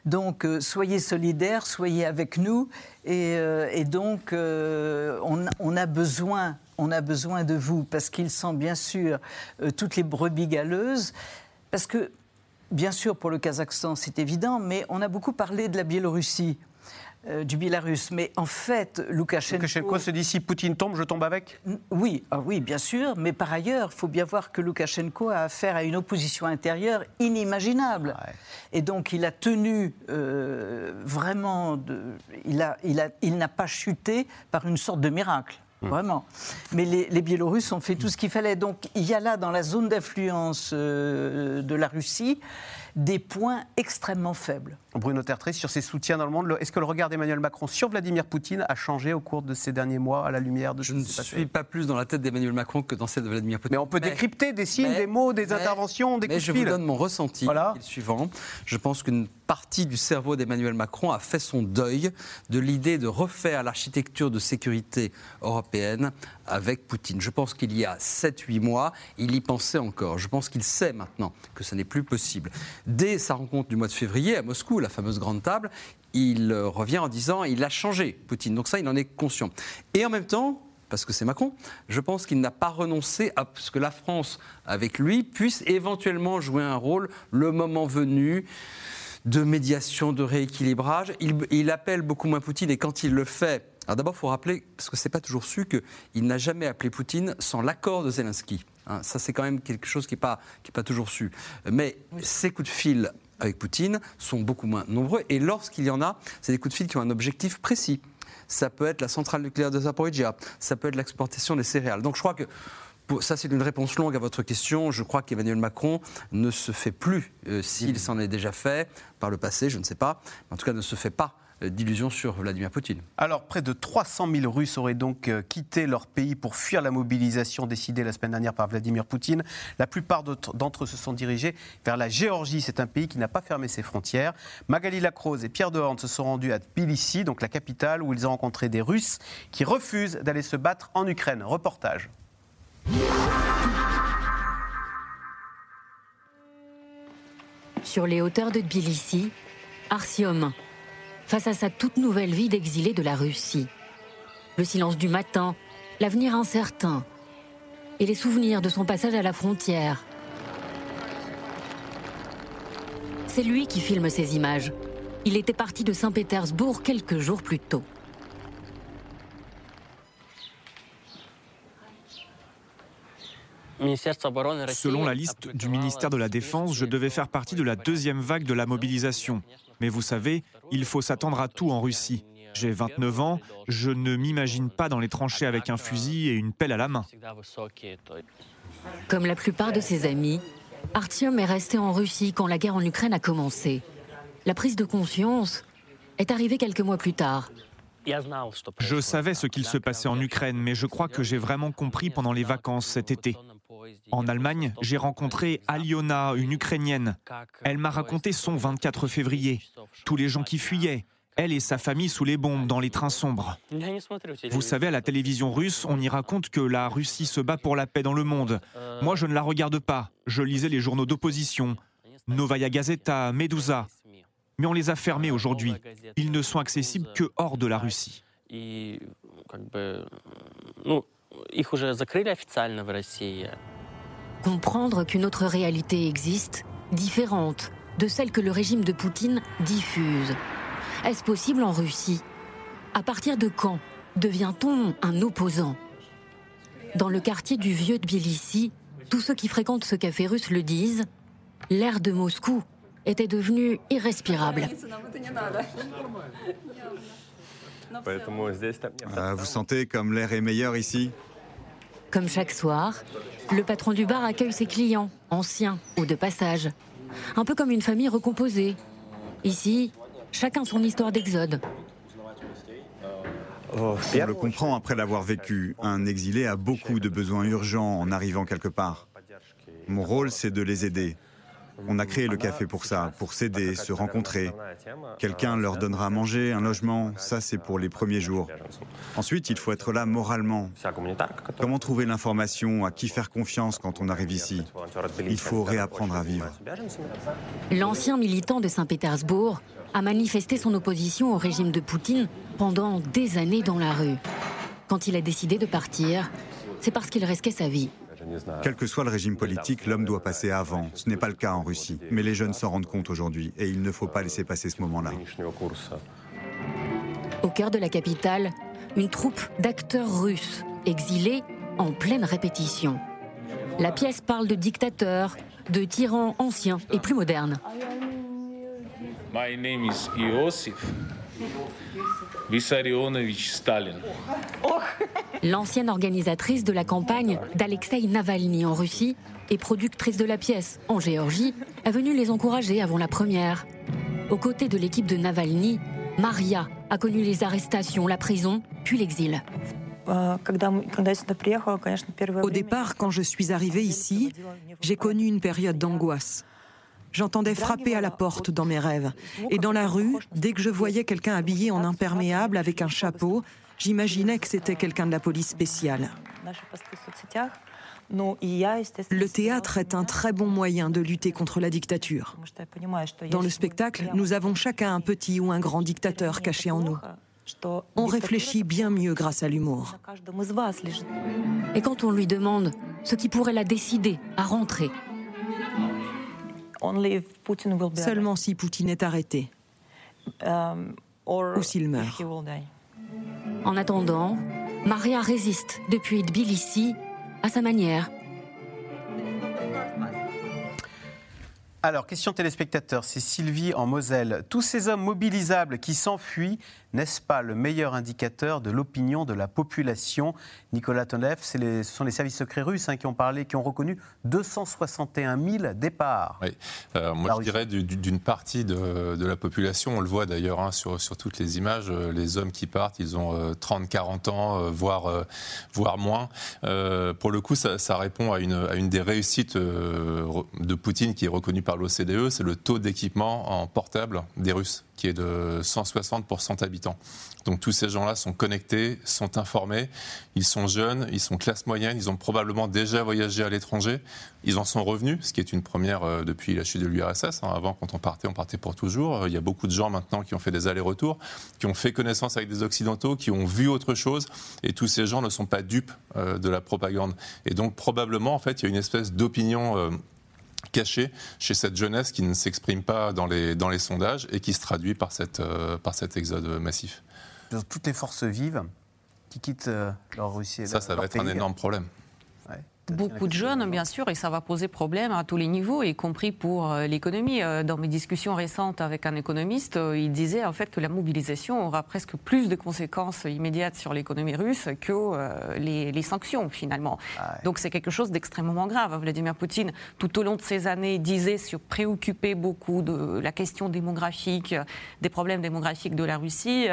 Donc, euh, soyez solidaires, soyez avec nous. Et, et donc, on, on a besoin de vous parce qu'ils sont bien sûr euh, toutes les brebis galeuses. Parce que, bien sûr, pour le Kazakhstan, c'est évident, mais on a beaucoup parlé de la Biélorussie. Euh, du Biélorusse. Mais en fait, Loukachenko... Loukachenko se dit si Poutine tombe, je tombe avec? Oui, ah oui, bien sûr. Mais par ailleurs, il faut bien voir que Loukachenko a affaire à une opposition intérieure inimaginable. Et donc, il a tenu euh, vraiment... De, il n'a il il pas chuté par une sorte de miracle. Mmh. Vraiment. Mais les, Biélorusses ont fait tout ce qu'il fallait. Donc il y a là, dans la zone d'influence euh, de la Russie, des points extrêmement faibles. Bruno Tertré, sur ses soutiens dans le monde, est-ce que le regard d'Emmanuel Macron sur Vladimir Poutine a changé au cours de ces derniers mois à la lumière de Je ne suis pas plus dans la tête d'Emmanuel Macron que dans celle de Vladimir Poutine. Mais on peut décrypter des signes, des mots, des interventions, des coups de fil. Je vous donne mon ressenti, voilà. suivant. Je pense qu'une partie du cerveau d'Emmanuel Macron a fait son deuil de l'idée de refaire l'architecture de sécurité européenne avec Poutine. Je pense qu'il y a 7-8 mois, il y pensait encore. Je pense qu'il sait maintenant que ce n'est plus possible. Dès sa rencontre du mois de février à Moscou, la fameuse grande table, il revient en disant il a changé, Poutine. Donc ça, il en est conscient. Et en même temps, parce que c'est Macron, je pense qu'il n'a pas renoncé à ce que la France, avec lui, puisse éventuellement jouer un rôle le moment venu de médiation, de rééquilibrage. Il, appelle beaucoup moins Poutine et quand il le fait, alors d'abord, il faut rappeler, parce que ce n'est pas toujours su, qu'il n'a jamais appelé Poutine sans l'accord de Zelensky. Hein, ça, c'est quand même quelque chose qui n'est pas, pas toujours su. Mais ces coups de fil avec Poutine sont beaucoup moins nombreux. Et lorsqu'il y en a, c'est des coups de fil qui ont un objectif précis. Ça peut être la centrale nucléaire de Zaporizhia, ça peut être l'exportation des céréales. Donc je crois que ça, c'est une réponse longue à votre question. Je crois qu'Emmanuel Macron ne se fait plus, euh, s'il s'en est déjà fait par le passé, je ne sais pas, en tout cas ne se fait pas euh, d'illusions sur Vladimir Poutine. Alors, près de 300 000 Russes auraient donc euh, quitté leur pays pour fuir la mobilisation décidée la semaine dernière par Vladimir Poutine. La plupart d'entre eux se sont dirigés vers la Géorgie. C'est un pays qui n'a pas fermé ses frontières. Magali Lacrose et Pierre Dehorne se sont rendus à Tbilissi, donc la capitale, où ils ont rencontré des Russes qui refusent d'aller se battre en Ukraine. Reportage. Sur les hauteurs de Tbilissi, Arsium, face à sa toute nouvelle vie d'exilé de la Russie. Le silence du matin, l'avenir incertain et les souvenirs de son passage à la frontière. C'est lui qui filme ces images. Il était parti de Saint-Pétersbourg quelques jours plus tôt. Selon la liste du ministère de la Défense, je devais faire partie de la deuxième vague de la mobilisation. Mais vous savez, il faut s'attendre à tout en Russie. J'ai 29 ans, je ne m'imagine pas dans les tranchées avec un fusil et une pelle à la main. Comme la plupart de ses amis, Artyom est resté en Russie quand la guerre en Ukraine a commencé. La prise de conscience est arrivée quelques mois plus tard. Je savais ce qu'il se passait en Ukraine, mais je crois que j'ai vraiment compris pendant les vacances cet été. En Allemagne, j'ai rencontré Aliona, une Ukrainienne. Elle m'a raconté son 24 février, tous les gens qui fuyaient, elle et sa famille sous les bombes dans les trains sombres. Vous savez, à la télévision russe, on y raconte que la Russie se bat pour la paix dans le monde. Moi, je ne la regarde pas. Je lisais les journaux d'opposition. Novaya Gazeta, Medusa. Mais on les a fermés aujourd'hui. Ils ne sont accessibles que hors de la Russie. Comprendre qu'une autre réalité existe, différente de celle que le régime de Poutine diffuse. Est-ce possible en Russie? À partir de quand devient-on un opposant? Dans le quartier du vieux Tbilissi, tous ceux qui fréquentent ce café russe le disent, l'air de Moscou était devenu irrespirable. Ah, vous sentez comme l'air est meilleur ici? Comme chaque soir, le patron du bar accueille ses clients, anciens ou de passage. Un peu comme une famille recomposée. Ici, chacun son histoire d'exode. On le comprend après l'avoir vécu. Un exilé a beaucoup de besoins urgents en arrivant quelque part. Mon rôle, c'est de les aider. On a créé le café pour ça, pour s'aider, se rencontrer. Quelqu'un leur donnera à manger, un logement, ça c'est pour les premiers jours. Ensuite, il faut être là moralement. Comment trouver l'information, à qui faire confiance quand on arrive ici? Il faut réapprendre à vivre. L'ancien militant de Saint-Pétersbourg a manifesté son opposition au régime de Poutine pendant des années dans la rue. Quand il a décidé de partir, c'est parce qu'il risquait sa vie. Quel que soit le régime politique, l'homme doit passer avant. Ce n'est pas le cas en Russie. Mais les jeunes s'en rendent compte aujourd'hui et il ne faut pas laisser passer ce moment-là. Au cœur de la capitale, une troupe d'acteurs russes, exilés en pleine répétition. La pièce parle de dictateurs, de tyrans anciens et plus modernes. My name is Iosif L'ancienne organisatrice de la campagne d'Alexei Navalny en Russie et productrice de la pièce en Géorgie est venue les encourager avant la première. Aux côtés de l'équipe de Navalny, Maria a connu les arrestations, la prison, puis l'exil. Au départ, quand je suis arrivée ici, j'ai connu une période d'angoisse. J'entendais frapper à la porte dans mes rêves. Et dans la rue, dès que je voyais quelqu'un habillé en imperméable avec un chapeau, j'imaginais que c'était quelqu'un de la police spéciale. Le théâtre est un très bon moyen de lutter contre la dictature. Dans le spectacle, nous avons chacun un petit ou un grand dictateur caché en nous. On réfléchit bien mieux grâce à l'humour. Et quand on lui demande ce qui pourrait la décider à rentrer, Seulement si Poutine est arrêté. ou s'il meurt. En attendant, Maria résiste depuis Tbilissi à sa manière. Alors, question téléspectateur, c'est Sylvie en Moselle. Tous ces hommes mobilisables qui s'enfuient n'est-ce pas le meilleur indicateur de l'opinion de la population? Nicolas Tonev, ce sont les services secrets russes hein, qui ont parlé, qui ont reconnu 261 000 départs. Oui. Euh, moi, je dirais d'une partie de, la population, on le voit d'ailleurs hein, sur, sur, toutes les images, euh, les hommes qui partent, ils ont 30, euh, 40 ans, voire, voire moins. pour le coup, ça, ça répond à une, à une, des réussites de Poutine qui est reconnue par l'OCDE, c'est le taux d'équipement en portable des Russes qui est de 160 pour 100 Donc tous ces gens-là sont connectés, sont informés, ils sont jeunes, ils sont classe moyenne, ils ont probablement déjà voyagé à l'étranger, ils en sont revenus, ce qui est une première euh, depuis la chute de l'URSS. Hein. Avant, quand on partait, on partait pour toujours. Il y a beaucoup de gens maintenant qui ont fait des allers-retours, qui ont fait connaissance avec des Occidentaux, qui ont vu autre chose, et tous ces gens ne sont pas dupes euh, de la propagande. Et donc probablement, en fait, il y a une espèce d'opinion euh, caché chez cette jeunesse qui ne s'exprime pas dans les, dans les sondages et qui se traduit par, cette, euh, par cet exode massif. Toutes les forces vives qui quittent euh, leur Russie. Ça, ça va être un énorme problème. Beaucoup de jeunes, bien sûr, et ça va poser problème à tous les niveaux, y compris pour euh, l'économie. Euh, dans mes discussions récentes avec un économiste, euh, il disait en fait que la mobilisation aura presque plus de conséquences immédiates sur l'économie russe que les, sanctions, finalement. Ah Donc c'est quelque chose d'extrêmement grave. Vladimir Poutine, tout au long de ces années, disait se préoccuper beaucoup de la question démographique, des problèmes démographiques de la Russie.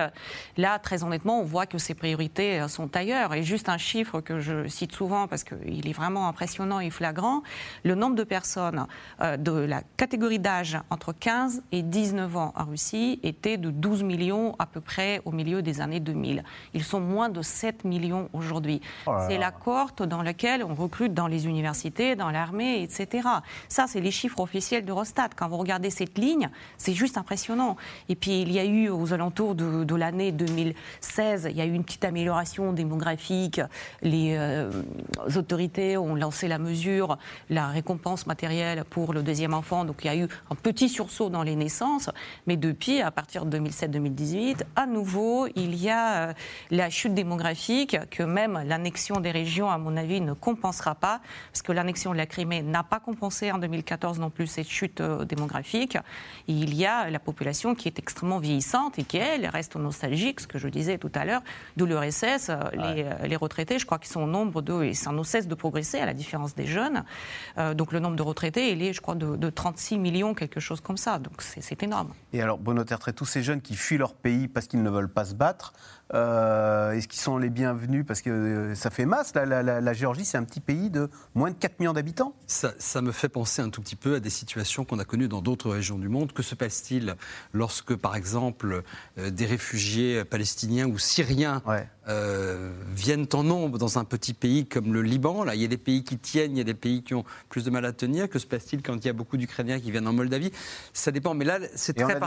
Là, très honnêtement, on voit que ses priorités sont ailleurs. Et juste un chiffre que je cite souvent parce qu'il est vraiment impressionnant et flagrant, le nombre de personnes euh, de la catégorie d'âge entre 15 et 19 ans en Russie était de 12 millions à peu près au milieu des années 2000. Ils sont moins de 7 millions aujourd'hui. Oh c'est la cohorte dans laquelle on recrute dans les universités, dans l'armée, etc. Ça, c'est les chiffres officiels d'Eurostat. Quand vous regardez cette ligne, c'est juste impressionnant. Et puis, il y a eu aux alentours de, l'année 2016, il y a eu une petite amélioration démographique. Les euh, autorités ont lancé la mesure, la récompense matérielle pour le deuxième enfant. Donc il y a eu un petit sursaut dans les naissances. Mais depuis, à partir de 2007-2018, à nouveau, il y a euh, la chute démographique que même l'annexion des régions, à mon avis, ne compensera pas. Parce que l'annexion de la Crimée n'a pas compensé en 2014 non plus cette chute euh, démographique. il y a la population qui est extrêmement vieillissante et qui, elle, reste nostalgique, ce que je disais tout à l'heure, d'où l'URSS, euh, les, les, retraités, je crois qu'ils sont au nombre de, et ça ne cesse de progresser à la différence des jeunes. Euh, donc le nombre de retraités, il est, je crois, de, 36 millions, quelque chose comme ça. Donc c'est énorme. Et alors, Bruno Tertrais, tous ces jeunes qui fuient leur pays parce qu'ils ne veulent pas se battre, euh, est-ce qu'ils sont les bienvenus? Parce que euh, ça fait masse. La, Géorgie, c'est un petit pays de moins de 4 millions d'habitants. Ça, ça, me fait penser un tout petit peu à des situations qu'on a connues dans d'autres régions du monde. Que se passe-t-il lorsque, par exemple, des réfugiés palestiniens ou syriens viennent en nombre dans un petit pays comme le Liban? Là, il y a des pays qui tiennent, il y a des pays qui ont plus de mal à tenir. Que se passe-t-il quand il y a beaucoup d'Ukrainiens qui viennent en Moldavie? Ça dépend. Mais là, c'est très,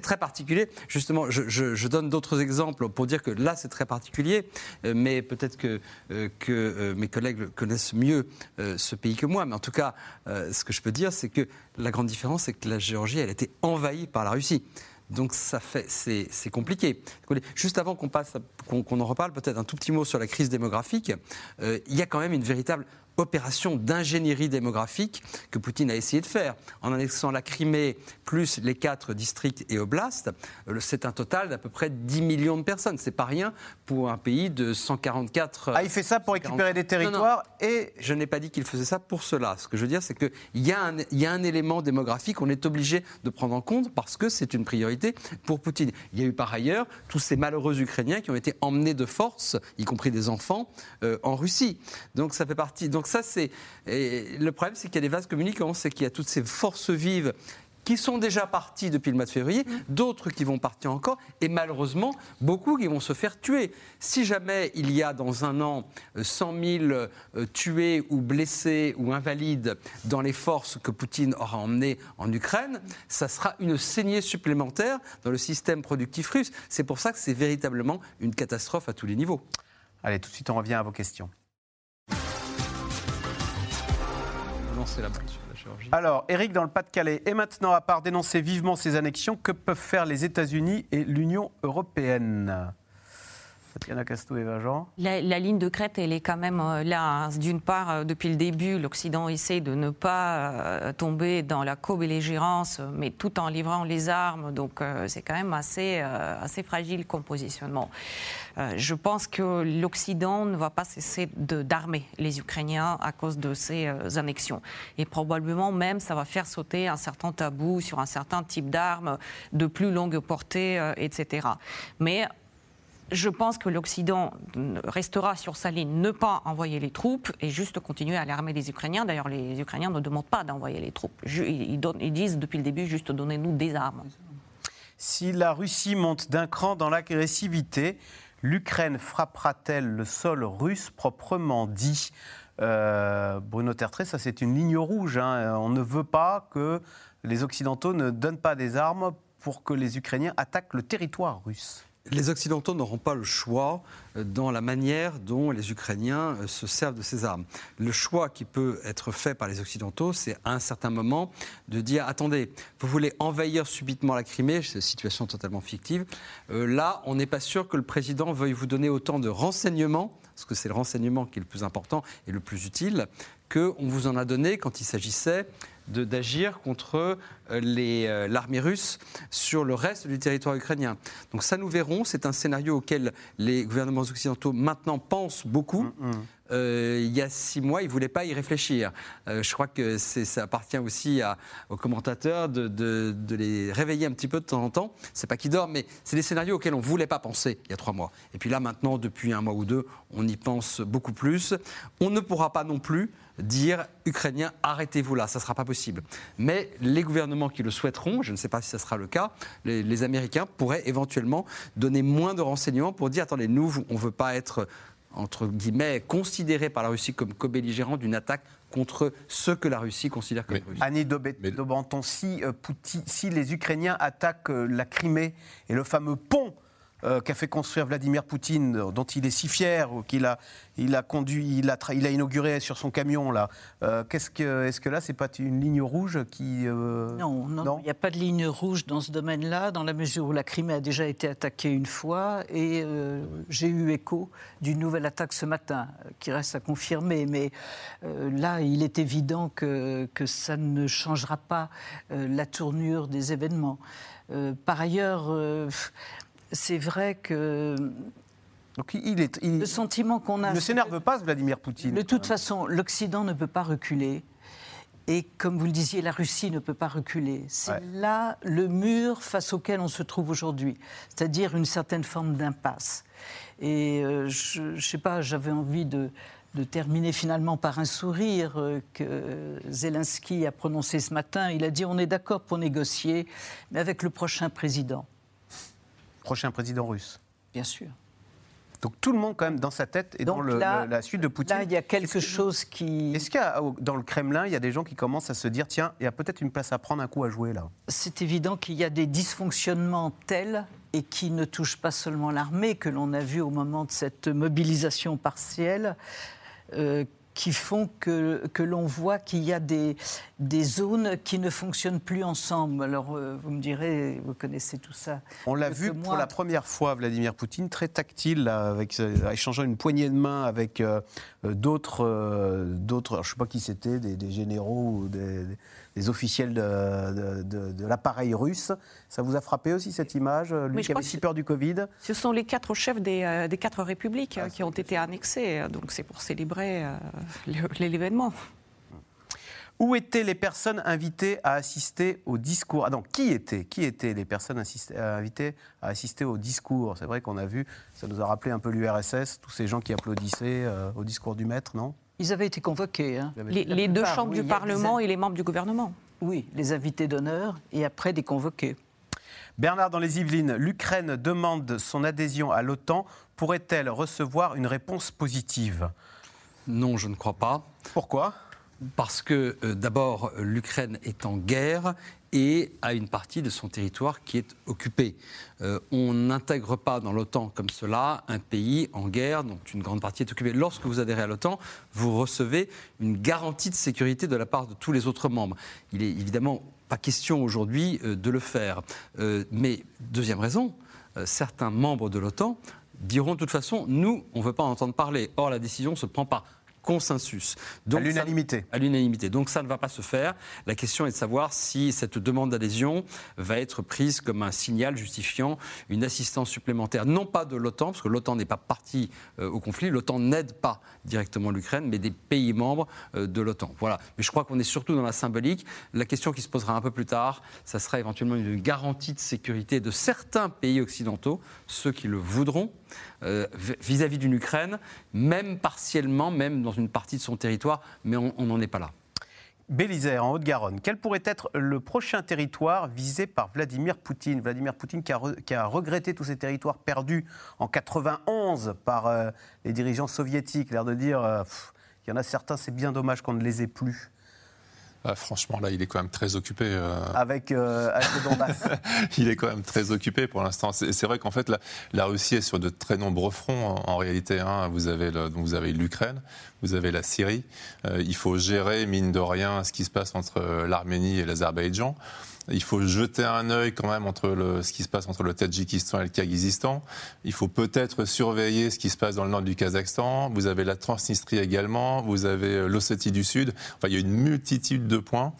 très, particulier. Justement, je, donne d'autres exemples pour dire là, c'est très particulier. Euh, mais peut-être que, euh, euh, mes collègues connaissent mieux ce pays que moi. Mais en tout cas, ce que je peux dire, c'est que la grande différence, c'est que la Géorgie, elle a été envahie par la Russie. Donc ça fait, c'est, compliqué. Juste avant qu'on en reparle, peut-être un tout petit mot sur la crise démographique. Il y a quand même une véritable opération d'ingénierie démographique que Poutine a essayé de faire. En annexant la Crimée plus les quatre districts et oblasts, c'est un total d'à peu près 10 millions de personnes. C'est pas rien pour un pays de 144. Ah, il fait ça pour récupérer des territoires et. Je n'ai pas dit qu'il faisait ça pour cela. Ce que je veux dire, c'est qu'il y, a un, y a un élément démographique qu'on est obligé de prendre en compte parce que c'est une priorité pour Poutine. Il y a eu par ailleurs tous ces malheureux Ukrainiens qui ont été emmenés de force, y compris des enfants, euh, en Russie. Donc ça fait partie. Donc ça, c'est. Le problème, c'est qu'il y a des vases communicants, c'est qu'il y a toutes ces forces vives qui sont déjà partis depuis le mois de février, mm. d'autres qui vont partir encore, et malheureusement, beaucoup qui vont se faire tuer. Si jamais il y a dans un an 100 euh, 000 euh, tués ou blessés ou invalides dans les forces que Poutine aura emmenées en Ukraine, ça sera une saignée supplémentaire dans le système productif russe. C'est pour ça que c'est véritablement une catastrophe à tous les niveaux. Allez, tout de suite, on revient à vos questions. Alors, Eric, dans le Pas-de-Calais, et maintenant, à part dénoncer vivement ces annexions, que peuvent faire les États-Unis et l'Union européenne? La, ligne de crête, elle est quand même euh, là. D'une part, euh, depuis le début, l'Occident essaie de ne pas euh, tomber dans la co-belligérance, mais tout en livrant les armes. Donc, c'est quand même assez, assez fragile comme positionnement. je pense que l'Occident ne va pas cesser d'armer les Ukrainiens à cause de ces annexions. Et probablement même, ça va faire sauter un certain tabou sur un certain type d'armes de plus longue portée, etc. Mais je pense que l'Occident restera sur sa ligne, ne pas envoyer les troupes et juste continuer à l'armer les Ukrainiens. D'ailleurs, les Ukrainiens ne demandent pas d'envoyer les troupes. Ils, disent depuis le début juste donnez-nous des armes. Si la Russie monte d'un cran dans l'agressivité, l'Ukraine frappera-t-elle le sol russe proprement dit? Euh, Bruno Tertré, ça c'est une ligne rouge. Hein. On ne veut pas que les Occidentaux ne donnent pas des armes pour que les Ukrainiens attaquent le territoire russe les Occidentaux n'auront pas le choix euh, dans la manière dont les Ukrainiens euh, se servent de ces armes. Le choix qui peut être fait par les Occidentaux, c'est à un certain moment de dire attendez, vous voulez envahir subitement la Crimée, c'est une situation totalement fictive. Euh, là, on n'est pas sûr que le président veuille vous donner autant de renseignements, parce que c'est le renseignement qui est le plus important et le plus utile, qu'on vous en a donné quand il s'agissait d'agir contre l'armée russe sur le reste du territoire ukrainien. Donc ça, nous verrons. C'est un scénario auquel les gouvernements occidentaux maintenant pensent beaucoup. Mm, mm. Euh, il y a six mois, ils ne voulaient pas y réfléchir. je crois que ça appartient aussi aux commentateurs de, les réveiller un petit peu de temps en temps. C'est pas qu'ils dorment, mais c'est des scénarios auxquels on ne voulait pas penser il y a trois mois. Et puis là, maintenant, depuis un mois ou deux, on y pense beaucoup plus. On ne pourra pas non plus dire Ukrainiens, arrêtez-vous là, ça ne sera pas possible. Mais les gouvernements qui le souhaiteront, je ne sais pas si ça sera le cas, les, Américains pourraient éventuellement donner moins de renseignements pour dire attendez, nous, on ne veut pas être entre guillemets, considérés par la Russie comme co-belligérants d'une attaque contre ceux que la Russie considère comme russes. Annie Dobanton, si, euh, si les Ukrainiens attaquent euh, la Crimée et le fameux pont euh, qu'a fait construire Vladimir Poutine, euh, dont il est si fier, qu'il a, il a conduit, il a, il a inauguré sur son camion là. Euh, qu'est-ce que, est-ce que là, c'est pas une ligne rouge qui Non, non, il n'y a pas de ligne rouge dans ce domaine-là, dans la mesure où la Crimée a déjà été attaquée une fois et j'ai eu écho d'une nouvelle attaque ce matin, qui reste à confirmer. Mais là, il est évident que, que ça ne changera pas la tournure des événements. par ailleurs, c'est vrai que donc il est, le sentiment qu'on a. Ne s'énerve pas, Vladimir Poutine. De toute façon, l'Occident ne peut pas reculer. Et comme vous le disiez, la Russie ne peut pas reculer. C'est là le mur face auquel on se trouve aujourd'hui, c'est-à-dire une certaine forme d'impasse. Et euh, je ne sais pas, j'avais envie de, de, terminer finalement par un sourire euh, que Zelensky a prononcé ce matin. Il a dit on est d'accord pour négocier, mais avec le prochain président prochain président russe. Bien sûr. Donc tout le monde, quand même, dans sa tête et dans la suite de Poutine. Là, il y a quelque chose qui. Est-ce qu'il y a, dans le Kremlin, il y a des gens qui commencent à se dire tiens, il y a peut-être une place à prendre, un coup à jouer là C'est évident qu'il y a des dysfonctionnements tels et qui ne touchent pas seulement l'armée, que l'on a vu au moment de cette mobilisation partielle, euh, qui font que, que l'on voit qu'il y a des, des zones qui ne fonctionnent plus ensemble. Alors, euh, vous me direz, vous connaissez tout ça. On l'a vu pour la première fois, Vladimir Poutine, très tactile, avec, euh, échangeant une poignée de main avec euh, d'autres, d'autres, je ne sais pas qui c'était, des, généraux ou des, des officiels de, de, l'appareil russe. Ça vous a frappé aussi cette image, lui qui avait si peur du Covid Ce sont les quatre chefs des, des quatre républiques ah, qui ont été annexés, donc c'est pour célébrer l'événement. Où étaient les personnes invitées à assister au discours? Ah non, qui étaient Qui étaient les personnes euh, invitées à assister au discours? C'est vrai qu'on a vu, ça nous a rappelé un peu l'URSS, tous ces gens qui applaudissaient euh, au discours du maître, non? Ils avaient été convoqués. Hein. Les, deux chambres du Parlement et les membres du gouvernement. Oui, les invités d'honneur et après des convoqués. Bernard, dans les Yvelines, l'Ukraine demande son adhésion à l'OTAN. Pourrait-elle recevoir une réponse positive? Non, je ne crois pas. Pourquoi? Parce que euh, d'abord, l'Ukraine est en guerre et a une partie de son territoire qui est occupée. Euh, on n'intègre pas dans l'OTAN comme cela un pays en guerre dont une grande partie est occupée. Lorsque vous adhérez à l'OTAN, vous recevez une garantie de sécurité de la part de tous les autres membres. Il est évidemment pas question aujourd'hui euh, de le faire. mais deuxième raison, certains membres de l'OTAN diront de toute façon, nous, on ne veut pas en entendre parler. Or, la décision ne se prend pas consensus. Donc, à l'unanimité. À l'unanimité. Donc ça ne va pas se faire. La question est de savoir si cette demande d'adhésion va être prise comme un signal justifiant une assistance supplémentaire, non pas de l'OTAN, parce que l'OTAN n'est pas partie euh, au conflit, l'OTAN n'aide pas directement l'Ukraine, mais des pays membres euh, de l'OTAN. Voilà. Mais je crois qu'on est surtout dans la symbolique. La question qui se posera un peu plus tard, ça sera éventuellement une garantie de sécurité de certains pays occidentaux, ceux qui le voudront, vis-à-vis d'une Ukraine, même partiellement, même dans une partie de son territoire, mais on n'en est pas là. Bélisère, en Haute-Garonne. Quel pourrait être le prochain territoire visé par Vladimir Poutine? Vladimir Poutine qui a, regretté tous ces territoires perdus en 91 par euh, les dirigeants soviétiques, l'air de dire euh, il y en a certains, c'est bien dommage qu'on ne les ait plus. Ah, franchement, là, il est quand même très occupé. Euh. Avec, euh, le Donbass. il est quand même très occupé pour l'instant. C'est vrai qu'en fait, la, la, Russie est sur de très nombreux fronts en, réalité. Hein. Vous avez vous avez l'Ukraine, vous avez la Syrie. Euh, il faut gérer, mine de rien, ce qui se passe entre l'Arménie et l'Azerbaïdjan. Il faut jeter un œil quand même entre ce qui se passe entre le Tadjikistan et le Kyrgyzstan. Il faut peut-être surveiller ce qui se passe dans le nord du Kazakhstan. Vous avez la Transnistrie également. Vous avez euh, l'Ossétie du Sud. Enfin, il y a une multitude de points.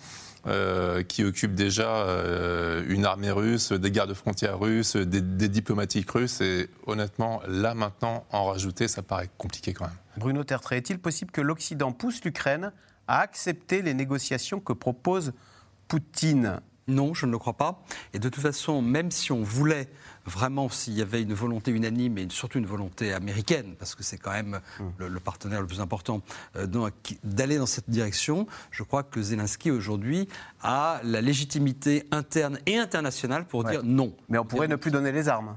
Euh, qui occupent déjà euh, une armée russe, des gardes frontières russes, des, des, diplomatiques russes. Et honnêtement, là maintenant, en rajouter, ça paraît compliqué quand même. Bruno Tertrais, est-il possible que l'Occident pousse l'Ukraine à accepter les négociations que propose Poutine? Non, je ne le crois pas. Et de toute façon, même si on voulait vraiment, s'il y avait une volonté unanime et surtout une volonté américaine, parce que c'est quand même hum. le, partenaire le plus important, euh, d'aller dans cette direction, je crois que Zelensky aujourd'hui a la légitimité interne et internationale pour dire non. Mais on pourrait ne plus donner les armes.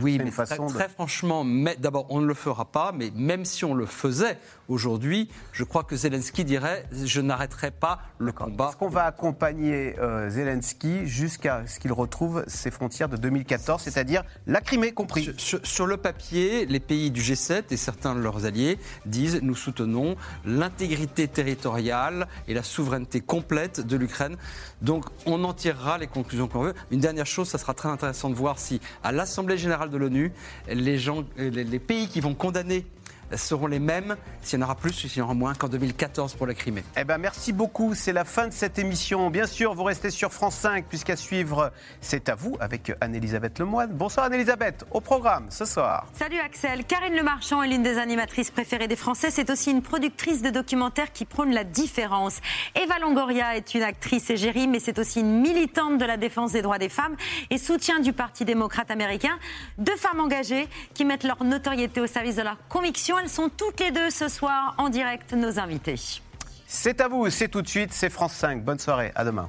Oui, mais très, franchement, d'abord, on ne le fera pas, mais même si on le faisait aujourd'hui, je crois que Zelensky dirait je n'arrêterai pas le combat. Est-ce qu'on va accompagner euh, Zelensky jusqu'à ce qu'il retrouve ses frontières de 2014, c'est-à-dire la Crimée compris sur, le papier, les pays du G7 et certains de leurs alliés disent nous soutenons l'intégrité territoriale et la souveraineté complète de l'Ukraine. Donc on en tirera les conclusions qu'on veut. Une dernière chose, ça sera très intéressant de voir si à l'Assemblée générale de l'ONU, les, gens, les pays qui vont condamner seront les mêmes, s'il y en aura plus ou s'il y en aura moins qu'en 2014 pour la Crimée. Eh ben merci beaucoup, c'est la fin de cette émission. Bien sûr, vous restez sur France 5 puisqu'à suivre, c'est à vous avec Anne-Elisabeth Lemoine. Bonsoir Anne-Elisabeth, au programme ce soir. Salut Axel, Karine Le Marchand est l'une des animatrices préférées des Français. C'est aussi une productrice de documentaires qui prône la différence. Eva Longoria est une actrice égérie, mais c'est aussi une militante de la défense des droits des femmes et soutien du Parti démocrate américain. Deux femmes engagées qui mettent leur notoriété au service de leur conviction. Sont toutes les deux ce soir en direct, nos invités. C'est à vous, c'est tout de suite, c'est France 5. Bonne soirée, à demain.